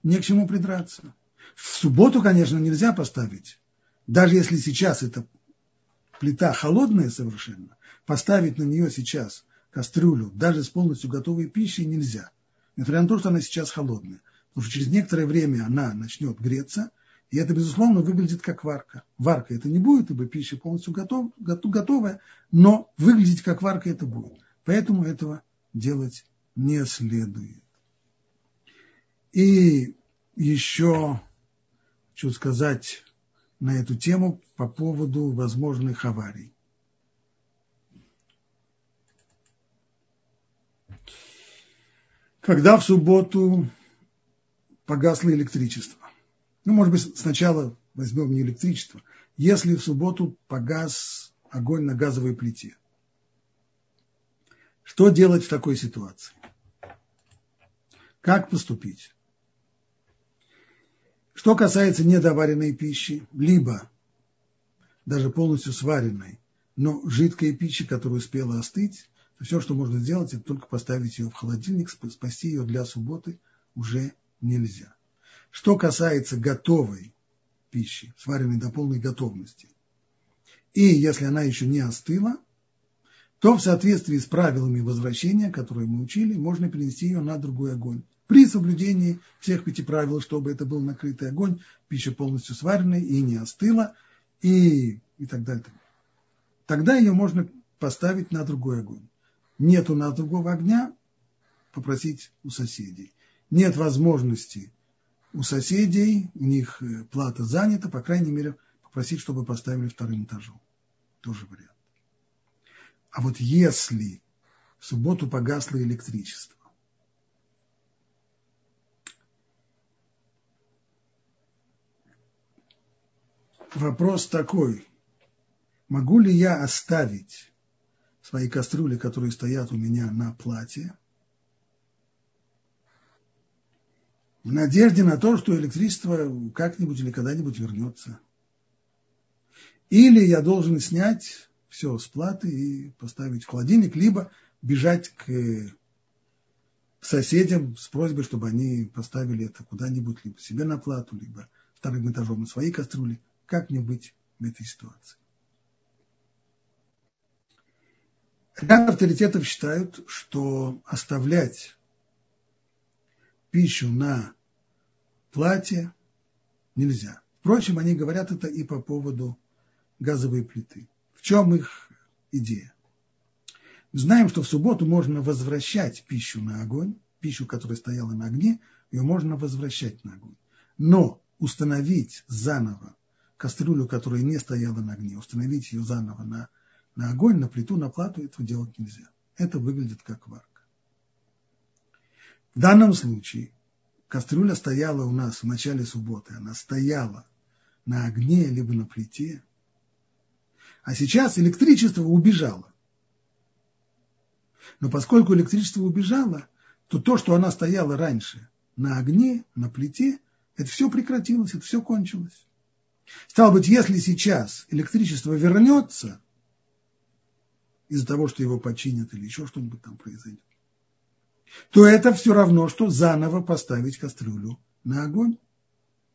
не к чему придраться. В субботу, конечно, нельзя поставить. Даже если сейчас эта плита холодная совершенно, поставить на нее сейчас кастрюлю, даже с полностью готовой пищей, нельзя. Несмотря на то, что она сейчас холодная. Потому что через некоторое время она начнет греться, и это, безусловно, выглядит как варка. Варка это не будет, ибо пища полностью готов, готовая, но выглядеть как варка это будет. Поэтому этого делать не следует. И еще хочу сказать на эту тему по поводу возможных аварий. Когда в субботу погасло электричество, ну, может быть, сначала возьмем не электричество, если в субботу погас огонь на газовой плите – что делать в такой ситуации? Как поступить? Что касается недоваренной пищи, либо даже полностью сваренной, но жидкой пищи, которая успела остыть, то все, что можно сделать, это только поставить ее в холодильник, спасти ее для субботы уже нельзя. Что касается готовой пищи, сваренной до полной готовности, и если она еще не остыла, то в соответствии с правилами возвращения, которые мы учили, можно перенести ее на другой огонь. При соблюдении всех пяти правил, чтобы это был накрытый огонь, пища полностью сваренная и не остыла, и, и так далее. Тогда ее можно поставить на другой огонь. Нет у нас другого огня, попросить у соседей. Нет возможности у соседей, у них э, плата занята, по крайней мере, попросить, чтобы поставили вторым этажом. Тоже вариант. А вот если в субботу погасло электричество, вопрос такой, могу ли я оставить свои кастрюли, которые стоят у меня на платье, в надежде на то, что электричество как-нибудь или когда-нибудь вернется. Или я должен снять все с платы и поставить в холодильник, либо бежать к соседям с просьбой, чтобы они поставили это куда-нибудь, либо себе на плату, либо вторым этажом на свои кастрюли. Как мне быть в этой ситуации? Ряд авторитетов считают, что оставлять пищу на платье нельзя. Впрочем, они говорят это и по поводу газовой плиты. В чем их идея? Мы знаем, что в субботу можно возвращать пищу на огонь, пищу, которая стояла на огне, ее можно возвращать на огонь. Но установить заново кастрюлю, которая не стояла на огне, установить ее заново на, на огонь, на плиту, на плату, этого делать нельзя. Это выглядит как варка. В данном случае кастрюля стояла у нас в начале субботы, она стояла на огне либо на плите, а сейчас электричество убежало. Но поскольку электричество убежало, то то, что она стояла раньше на огне, на плите, это все прекратилось, это все кончилось. Стало быть, если сейчас электричество вернется из-за того, что его починят или еще что-нибудь там произойдет, то это все равно, что заново поставить кастрюлю на огонь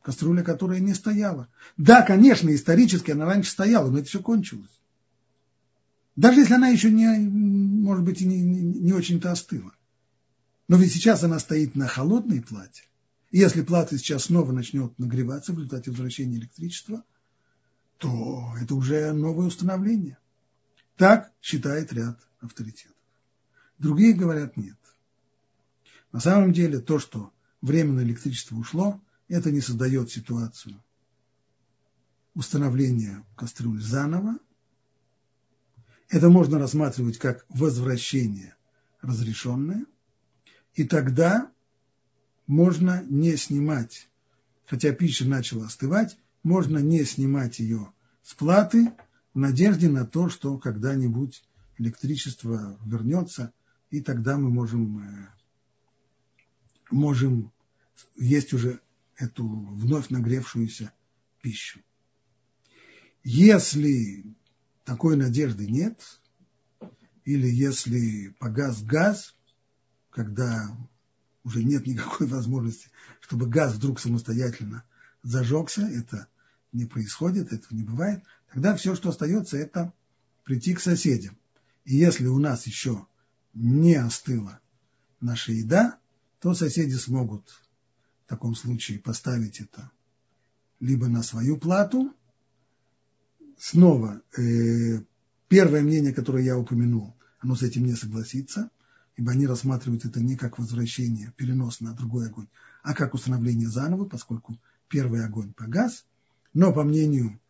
кастрюля, которая не стояла. Да, конечно, исторически она раньше стояла, но это все кончилось. Даже если она еще не, может быть, не, не, не очень-то остыла. Но ведь сейчас она стоит на холодной плате. Если плата сейчас снова начнет нагреваться в результате возвращения электричества, то это уже новое установление. Так считает ряд авторитетов. Другие говорят нет. На самом деле то, что временно электричество ушло, это не создает ситуацию установления кастрюль заново. Это можно рассматривать как возвращение разрешенное. И тогда можно не снимать, хотя пища начала остывать, можно не снимать ее с платы в надежде на то, что когда-нибудь электричество вернется, и тогда мы можем, э, можем есть уже эту вновь нагревшуюся пищу. Если такой надежды нет, или если погас газ, когда уже нет никакой возможности, чтобы газ вдруг самостоятельно зажегся, это не происходит, этого не бывает, тогда все, что остается, это прийти к соседям. И если у нас еще не остыла наша еда, то соседи смогут в таком случае поставить это либо на свою плату. Снова, э, первое мнение, которое я упомянул, оно с этим не согласится, ибо они рассматривают это не как возвращение, перенос на другой огонь, а как установление заново, поскольку первый огонь погас. Но, по мнению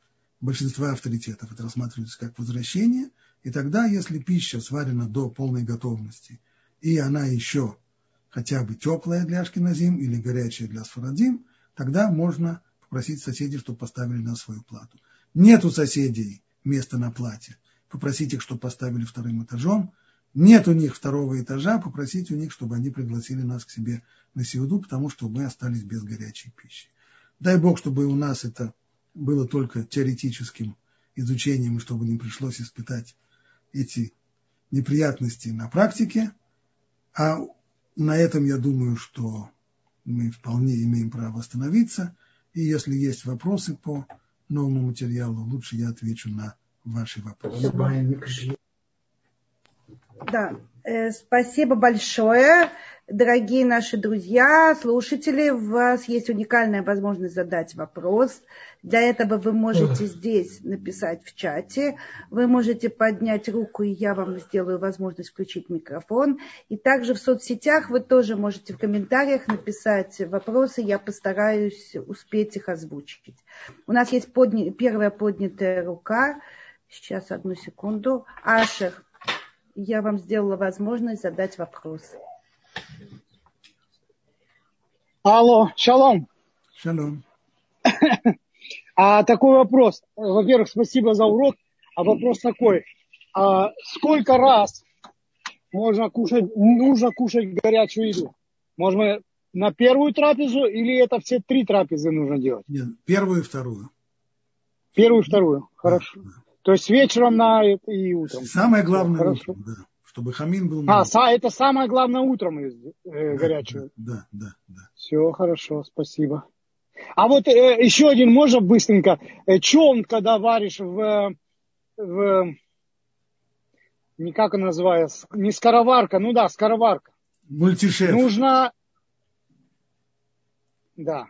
большинства авторитетов, это рассматривается как возвращение, и тогда, если пища сварена до полной готовности, и она еще хотя бы теплая для Ашкиназим или горячая для Сфарадим, тогда можно попросить соседей, чтобы поставили на свою плату. Нет у соседей места на плате, попросить их, чтобы поставили вторым этажом. Нет у них второго этажа, попросить у них, чтобы они пригласили нас к себе на Сеуду, потому что мы остались без горячей пищи. Дай Бог, чтобы у нас это было только теоретическим изучением, и чтобы не пришлось испытать эти неприятности на практике. А на этом я думаю, что мы вполне имеем право остановиться. И если есть вопросы по новому материалу, лучше я отвечу на ваши вопросы. Да, э, спасибо большое. Дорогие наши друзья, слушатели, у вас есть уникальная возможность задать вопрос. Для этого вы можете здесь написать в чате, вы можете поднять руку, и я вам сделаю возможность включить микрофон. И также в соцсетях вы тоже можете в комментариях написать вопросы, я постараюсь успеть их озвучить. У нас есть подня... первая поднятая рука. Сейчас, одну секунду. Ашер, я вам сделала возможность задать вопрос. Алло, шалом. Шалом. А такой вопрос. Во-первых, спасибо за урок. А вопрос такой. А сколько раз можно кушать, нужно кушать горячую еду? Можно на первую трапезу или это все три трапезы нужно делать? Нет, первую и вторую. Первую и вторую. Хорошо. Да, да. То есть вечером на это и утром. Самое главное Хорошо. утром, да. Чтобы хамин был. А, са, это самое главное утром э, да, горячую. Да, да, да. Все хорошо, спасибо. А вот э, еще один можно быстренько. Э, чем, когда варишь в, в не как она называется, не скороварка, ну да, скороварка. Мультишеф. Нужно, да.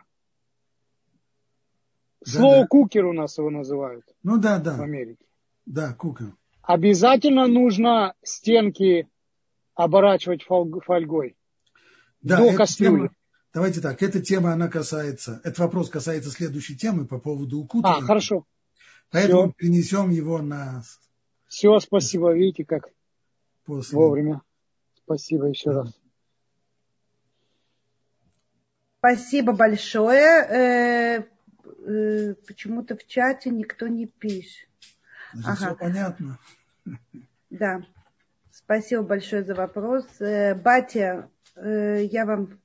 Да Слово да. кукер у нас его называют. Ну да, да. В Америке. Да, кукер. Обязательно нужно стенки оборачивать фольгой. Да, до кастрюли. Тема, давайте так, эта тема, она касается, этот вопрос касается следующей темы по поводу укутывания. А, хорошо. Поэтому Все. перенесем его на... Все, спасибо, видите, как После. вовремя. Спасибо еще раз. Спасибо большое. Э, почему-то в чате никто не пишет. Значит, ага. все понятно. Да. Спасибо большое за вопрос. Э, Батя, э, я вам...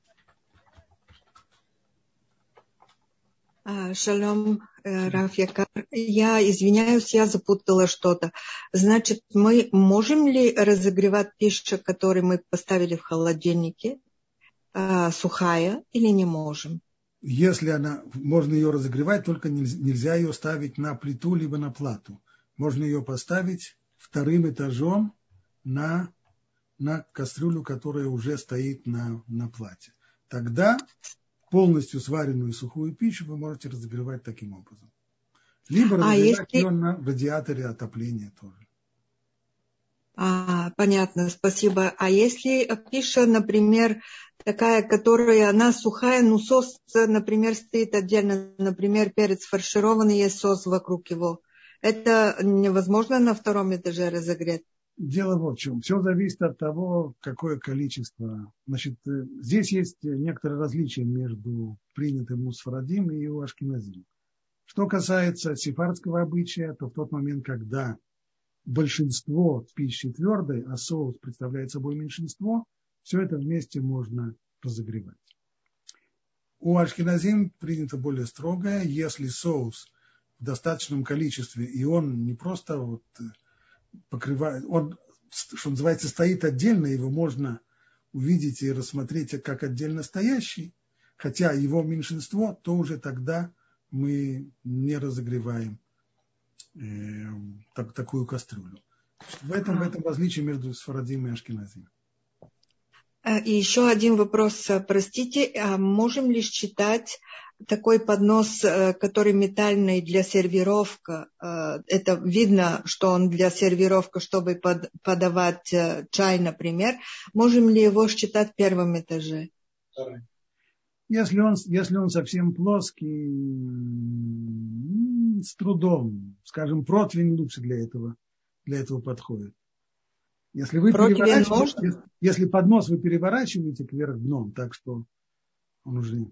А, шалом, э, Рафьякар. Я извиняюсь, я запутала что-то. Значит, мы можем ли разогревать пищу, которую мы поставили в холодильнике, сухая, или не можем? Если она, можно ее разогревать, только нельзя ее ставить на плиту либо на плату можно ее поставить вторым этажом на, на кастрюлю, которая уже стоит на, на плате. Тогда полностью сваренную сухую пищу вы можете разогревать таким образом. Либо а разогревать если... ее на радиаторе отопления тоже. А, понятно, спасибо. А если пища, например, такая, которая, она сухая, но сос, например, стоит отдельно, например, перец фаршированный, есть сос вокруг его, это невозможно на втором этаже разогреть? Дело вот в чем. Все зависит от того, какое количество. Значит, э, здесь есть некоторые различия между принятым у Сфарадим и у Ашкиназим. Что касается сефардского обычая, то в тот момент, когда большинство пищи твердой, а соус представляет собой меньшинство, все это вместе можно разогревать. У Ашкиназим принято более строгое, если соус в достаточном количестве, и он не просто вот э, покрывает, он, что называется, стоит отдельно, его можно увидеть и рассмотреть как отдельно стоящий, хотя его меньшинство, то уже тогда мы не разогреваем э, так, такую кастрюлю. В этом, в этом различие между Сфарадим и Ашкеназим. Э, и еще один вопрос, простите, а можем ли считать такой поднос, э, который метальный для сервировка, э, это видно, что он для сервировка, чтобы под, подавать чай, например, можем ли его считать в первом этаже? Если он, если он совсем плоский, с трудом, скажем, противень лучше для этого, для этого подходит. Если вы переворачиваете, если, если поднос вы переворачиваете кверх дном, так что он уже...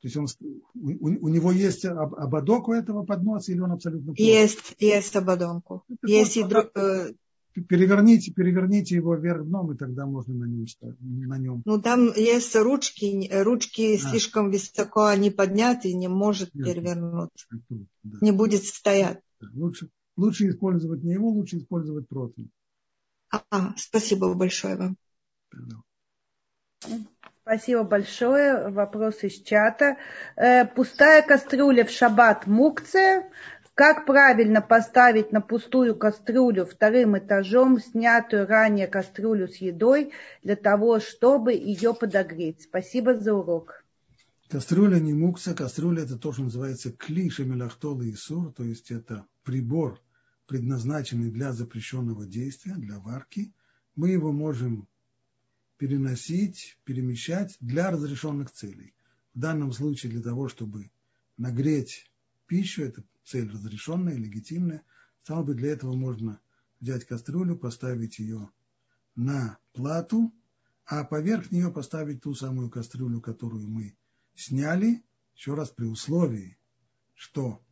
То есть он, у, у него есть ободок у этого подноса или он абсолютно плоский? Есть, есть ободонку. Это есть и друг, э, переверните, переверните его вверх дном, и тогда можно на нем, на нем. Ну, там есть ручки, ручки а. слишком высоко они подняты, не может Нет, перевернуться. Да. Не будет стоять. Лучше, лучше использовать не его, лучше использовать противень. А, спасибо большое вам. Спасибо большое. Вопрос из чата. Э, пустая кастрюля в шаббат мукция. Как правильно поставить на пустую кастрюлю вторым этажом снятую ранее кастрюлю с едой для того, чтобы ее подогреть? Спасибо за урок. Кастрюля не мукса, кастрюля это то, что называется клиша мелахтол и сур, то есть это прибор, предназначенный для запрещенного действия, для варки, мы его можем переносить, перемещать для разрешенных целей. В данном случае для того, чтобы нагреть пищу, это цель разрешенная, легитимная. Стало быть, для этого можно взять кастрюлю, поставить ее на плату, а поверх нее поставить ту самую кастрюлю, которую мы сняли, еще раз при условии, что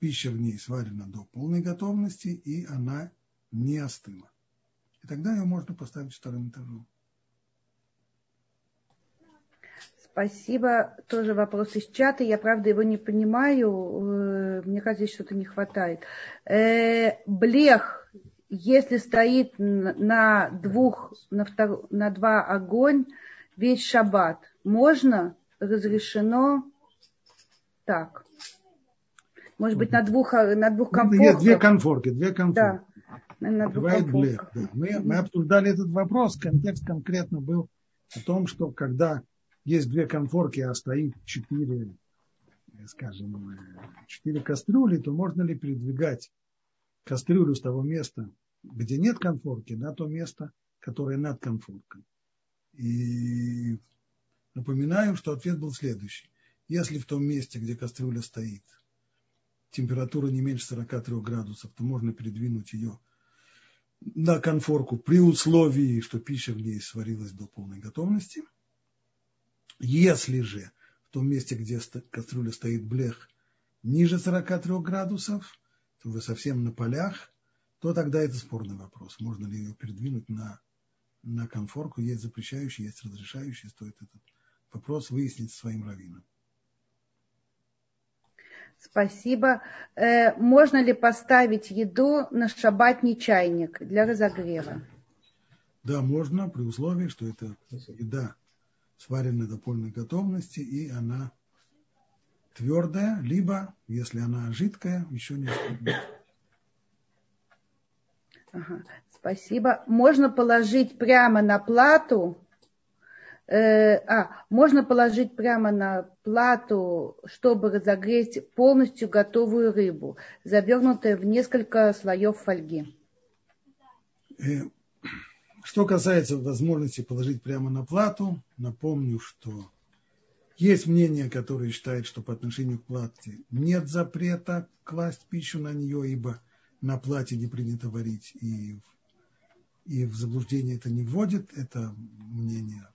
пища в ней сварена до полной готовности, и она не остыла. И тогда ее можно поставить вторым этажом. Спасибо. Тоже вопрос из чата. Я, правда, его не понимаю. Э, мне кажется, здесь что-то не хватает. Э, блех, если стоит на двух, на, втор... на два огонь весь шаббат, можно, разрешено так. Может быть, на двух, на двух конфорках. Нет, две конфорки, две конфорки. Да, на двух Бывает блех. Да. Мы, мы обсуждали этот вопрос. Контекст конкретно был о том, что когда есть две конфорки, а стоит четыре, скажем, четыре кастрюли, то можно ли передвигать кастрюлю с того места, где нет конфорки, на то место, которое над конфоркой. И напоминаю, что ответ был следующий. Если в том месте, где кастрюля стоит, температура не меньше 43 градусов, то можно передвинуть ее на конфорку при условии, что пища в ней сварилась до полной готовности. Если же в том месте, где кастрюля стоит блех, ниже 43 градусов, то вы совсем на полях, то тогда это спорный вопрос. Можно ли ее передвинуть на, на конфорку? Есть запрещающий, есть разрешающий. Стоит этот вопрос выяснить своим раввином. Спасибо. Э, можно ли поставить еду на шабатный чайник для разогрева? Да, можно, при условии, что это еда сварена до полной готовности, и она твердая, либо, если она жидкая, еще не ага, Спасибо. Можно положить прямо на плату Э, а, можно положить прямо на плату, чтобы разогреть полностью готовую рыбу, завернутую в несколько слоев фольги. Э, что касается возможности положить прямо на плату, напомню, что есть мнение, которое считает, что по отношению к плате нет запрета класть пищу на нее, ибо на плате не принято варить, и, и в заблуждение это не вводит. Это мнение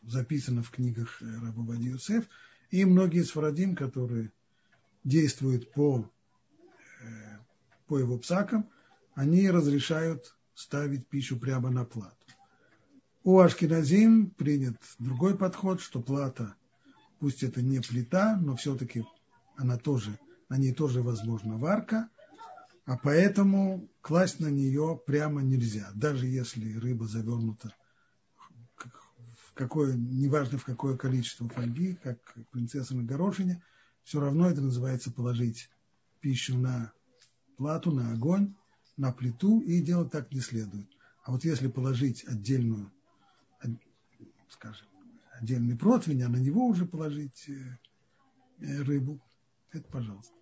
записано в книгах Рабовади Юсеф. И многие сфарадим, которые действуют по, э, по его псакам, они разрешают ставить пищу прямо на плату. У Ашкиназим принят другой подход, что плата, пусть это не плита, но все-таки она тоже, на ней тоже возможна варка, а поэтому класть на нее прямо нельзя, даже если рыба завернута в какое, неважно в какое количество фольги, как принцесса на горошине, все равно это называется положить пищу на плату, на огонь, на плиту, и делать так не следует. А вот если положить отдельную, скажем, отдельный противень, а на него уже положить э, э, рыбу, это пожалуйста.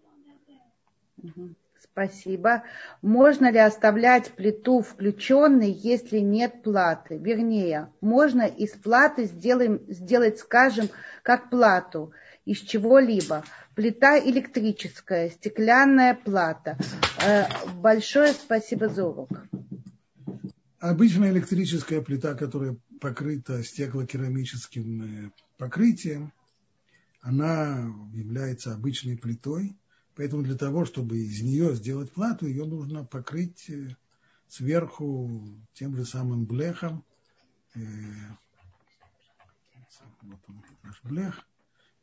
Спасибо. Можно ли оставлять плиту включенной, если нет платы? Вернее, можно из платы сделаем, сделать, скажем, как плату из чего-либо. Плита электрическая, стеклянная плата. Э, большое спасибо за урок. Обычная электрическая плита, которая покрыта стеклокерамическим э, покрытием, она является обычной плитой, поэтому для того, чтобы из нее сделать плату, ее нужно покрыть э, сверху тем же самым блехом. Вот он, наш блех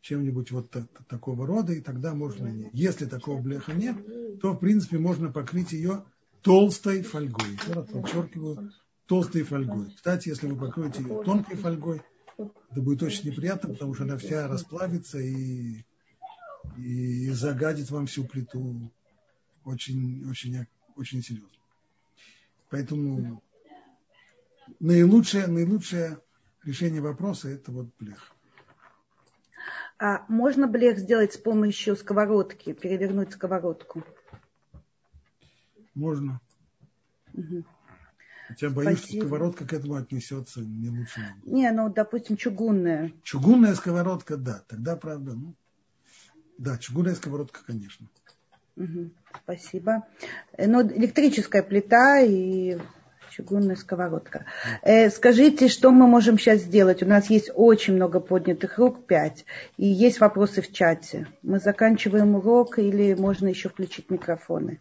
чем-нибудь вот такого рода, и тогда можно, если такого блеха нет, то, в принципе, можно покрыть ее толстой фольгой. Еще раз подчеркиваю, толстой фольгой. Кстати, если вы покроете ее тонкой фольгой, это будет очень неприятно, потому что она вся расплавится и, и загадит вам всю плиту очень, очень, очень серьезно. Поэтому наилучшее, наилучшее решение вопроса – это вот блех. А можно блех сделать с помощью сковородки, перевернуть сковородку? Можно. Угу. Хотя боюсь, Спасибо. что сковородка к этому отнесется не лучше. Не, ну, допустим, чугунная. Чугунная сковородка, да. Тогда, правда, ну, да, чугунная сковородка, конечно. Угу. Спасибо. Э, но ну, электрическая плита и чугунная сковородка. Э, скажите, что мы можем сейчас сделать? У нас есть очень много поднятых рук, пять, и есть вопросы в чате. Мы заканчиваем урок или можно еще включить микрофоны?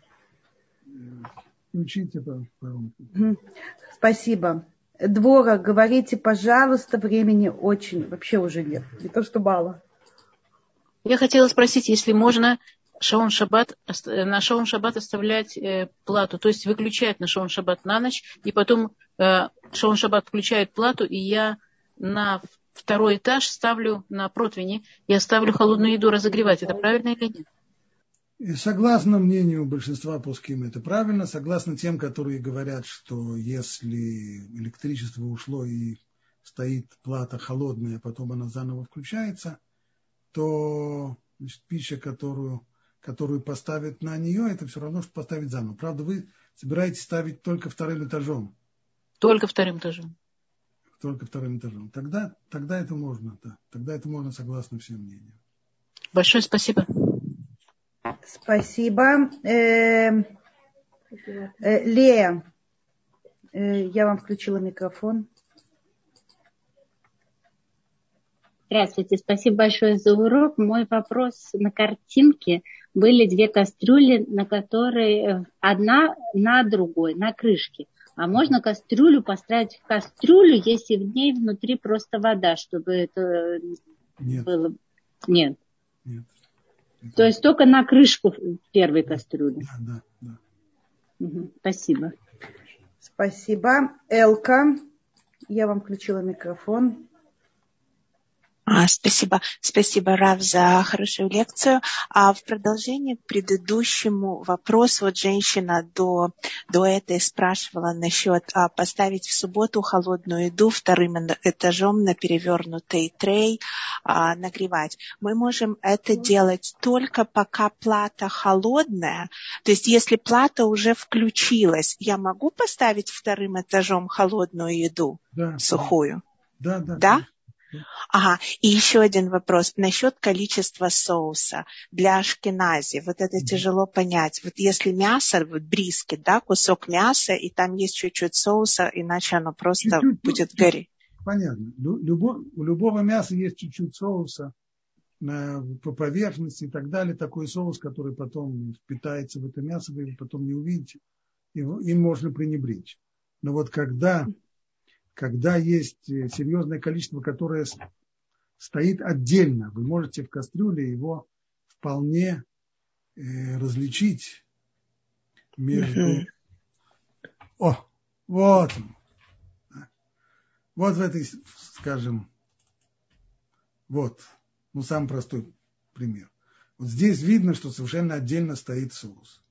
Включите, пожалуйста. Спасибо. Двора, говорите, пожалуйста, времени очень, вообще уже нет, не то что мало. Я хотела спросить, если можно Шаун Шаббат, на Шаун Шаббат оставлять э, плату, то есть выключать на Шаун Шаббат на ночь, и потом э, Шаун Шаббат включает плату, и я на второй этаж ставлю на противне, я ставлю холодную еду разогревать. Это правильно или нет? И согласно мнению большинства пуским, это правильно. Согласно тем, которые говорят, что если электричество ушло и стоит плата холодная, а потом она заново включается, то значит, пища, которую которую поставят на нее, это все равно, что поставить заново. Правда, вы собираетесь ставить только вторым этажом. Только вторым этажом. Только вторым этажом. Тогда, тогда это можно, да. Тогда это можно согласно всем мнениям. Большое спасибо. Спасибо. Э, э, Лея, э, я вам включила микрофон. Здравствуйте, спасибо большое за урок. Мой вопрос на картинке были две кастрюли, на которой э, одна на другой, на крышке. А можно кастрюлю поставить в кастрюлю, если в ней внутри просто вода, чтобы это Нет. было... Нет. Нет. То есть только на крышку первой кастрюли. Да, да, да. Угу. Спасибо. Спасибо. Элка, я вам включила микрофон. А, спасибо. Спасибо, Рав, за хорошую лекцию. А в продолжение к предыдущему вопросу, вот женщина до, до этой спрашивала насчет а, поставить в субботу холодную еду вторым этажом на перевернутый трей, а, нагревать. Мы можем это делать только пока плата холодная. То есть если плата уже включилась, я могу поставить вторым этажом холодную еду, да, сухую? Да, да. Да? Ага, и еще один вопрос насчет количества соуса для ашкенази. Вот это тяжело понять. Вот если мясо, вот бриски, да, кусок мяса, и там есть чуть-чуть соуса, иначе оно просто чуть-чуть, ну, будет гореть. Понятно. Любо, у любого мяса есть чуть-чуть соуса на, по поверхности и так далее. Такой соус, который потом впитается в это мясо, вы его потом не увидите. Его, им можно пренебречь. Но вот когда когда есть э, серьезное количество, которое стоит отдельно, вы можете в кастрюле его вполне э, различить между... О, вот Вот в этой, скажем, вот, ну, самый простой пример. Вот здесь видно, что совершенно отдельно стоит соус.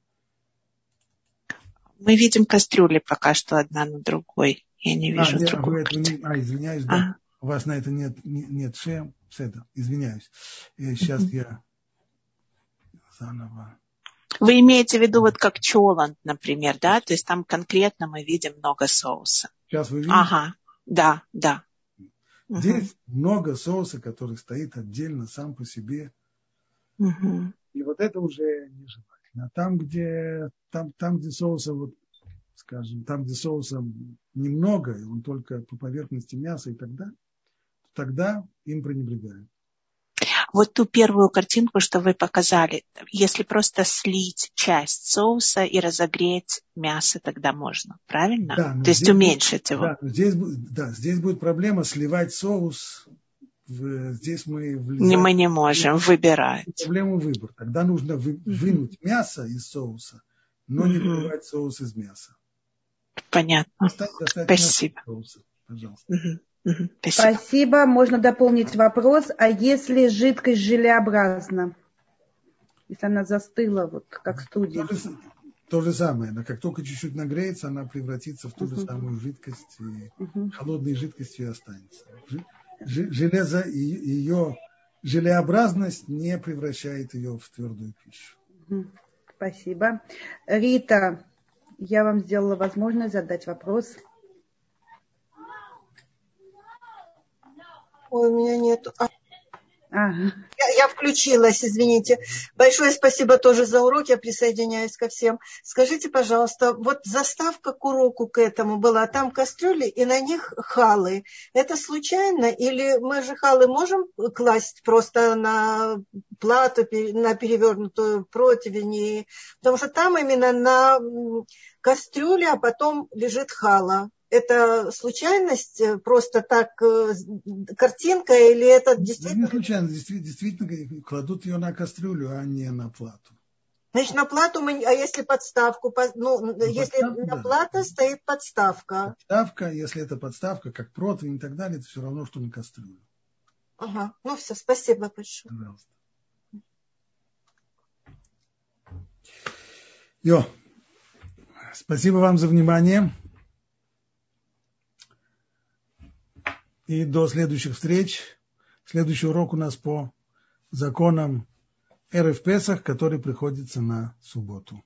Мы видим кастрюли пока что одна на другой. Я не а, вижу а, другую. Не, а, извиняюсь, да. А. У вас на это нет, нет шея. Это, извиняюсь. Сейчас mm-hmm. я заново. Вы имеете в виду вот как чоланд, например, да? То есть там конкретно мы видим много соуса. Сейчас вы видите? Ага, да, да. Здесь угу. много соуса, который стоит отдельно сам по себе. Угу. И вот это уже нежелательно. А там, где, там, там, где соуса вот скажем, там, где соуса немного, и он только по поверхности мяса и тогда, тогда им пренебрегают. Вот ту первую картинку, что вы показали, если просто слить часть соуса и разогреть мясо, тогда можно, правильно? Да, То есть уменьшить его. Да, здесь, да, здесь будет проблема сливать соус. В, здесь мы влезаем, мы не можем выбирать. Проблему выбор. Тогда нужно вы, вынуть мясо из соуса, но не выливать соус из мяса. Понятно. Спасибо. Спасибо. Спасибо. Можно дополнить вопрос. А если жидкость желеобразна? Если она застыла, вот как студия. То же, то же самое. Она как только чуть-чуть нагреется, она превратится в ту же самую жидкость. И холодной жидкостью останется. Железо и ее желеобразность не превращает ее в твердую пищу. Спасибо. Рита, я вам сделала возможность задать вопрос. Ой, у меня нет. Ага. Я, я включилась, извините. Большое спасибо тоже за урок, я присоединяюсь ко всем. Скажите, пожалуйста, вот заставка к уроку к этому была, там кастрюли и на них халы. Это случайно или мы же халы можем класть просто на плату, на перевернутую противень? Потому что там именно на кастрюле, а потом лежит хала это случайность, э, просто так э, картинка, или это действительно... Не случайно, действительно кладут ее на кастрюлю, а не на плату. Значит, на плату мы, а если подставку, ну, ну если подставку, на да. плата стоит подставка. Подставка, если это подставка, как противень и так далее, это все равно, что на кастрюлю. Ага, ну все, спасибо большое. Пожалуйста. Йо. Спасибо вам за внимание. И до следующих встреч. Следующий урок у нас по законам РФ Песах, который приходится на субботу.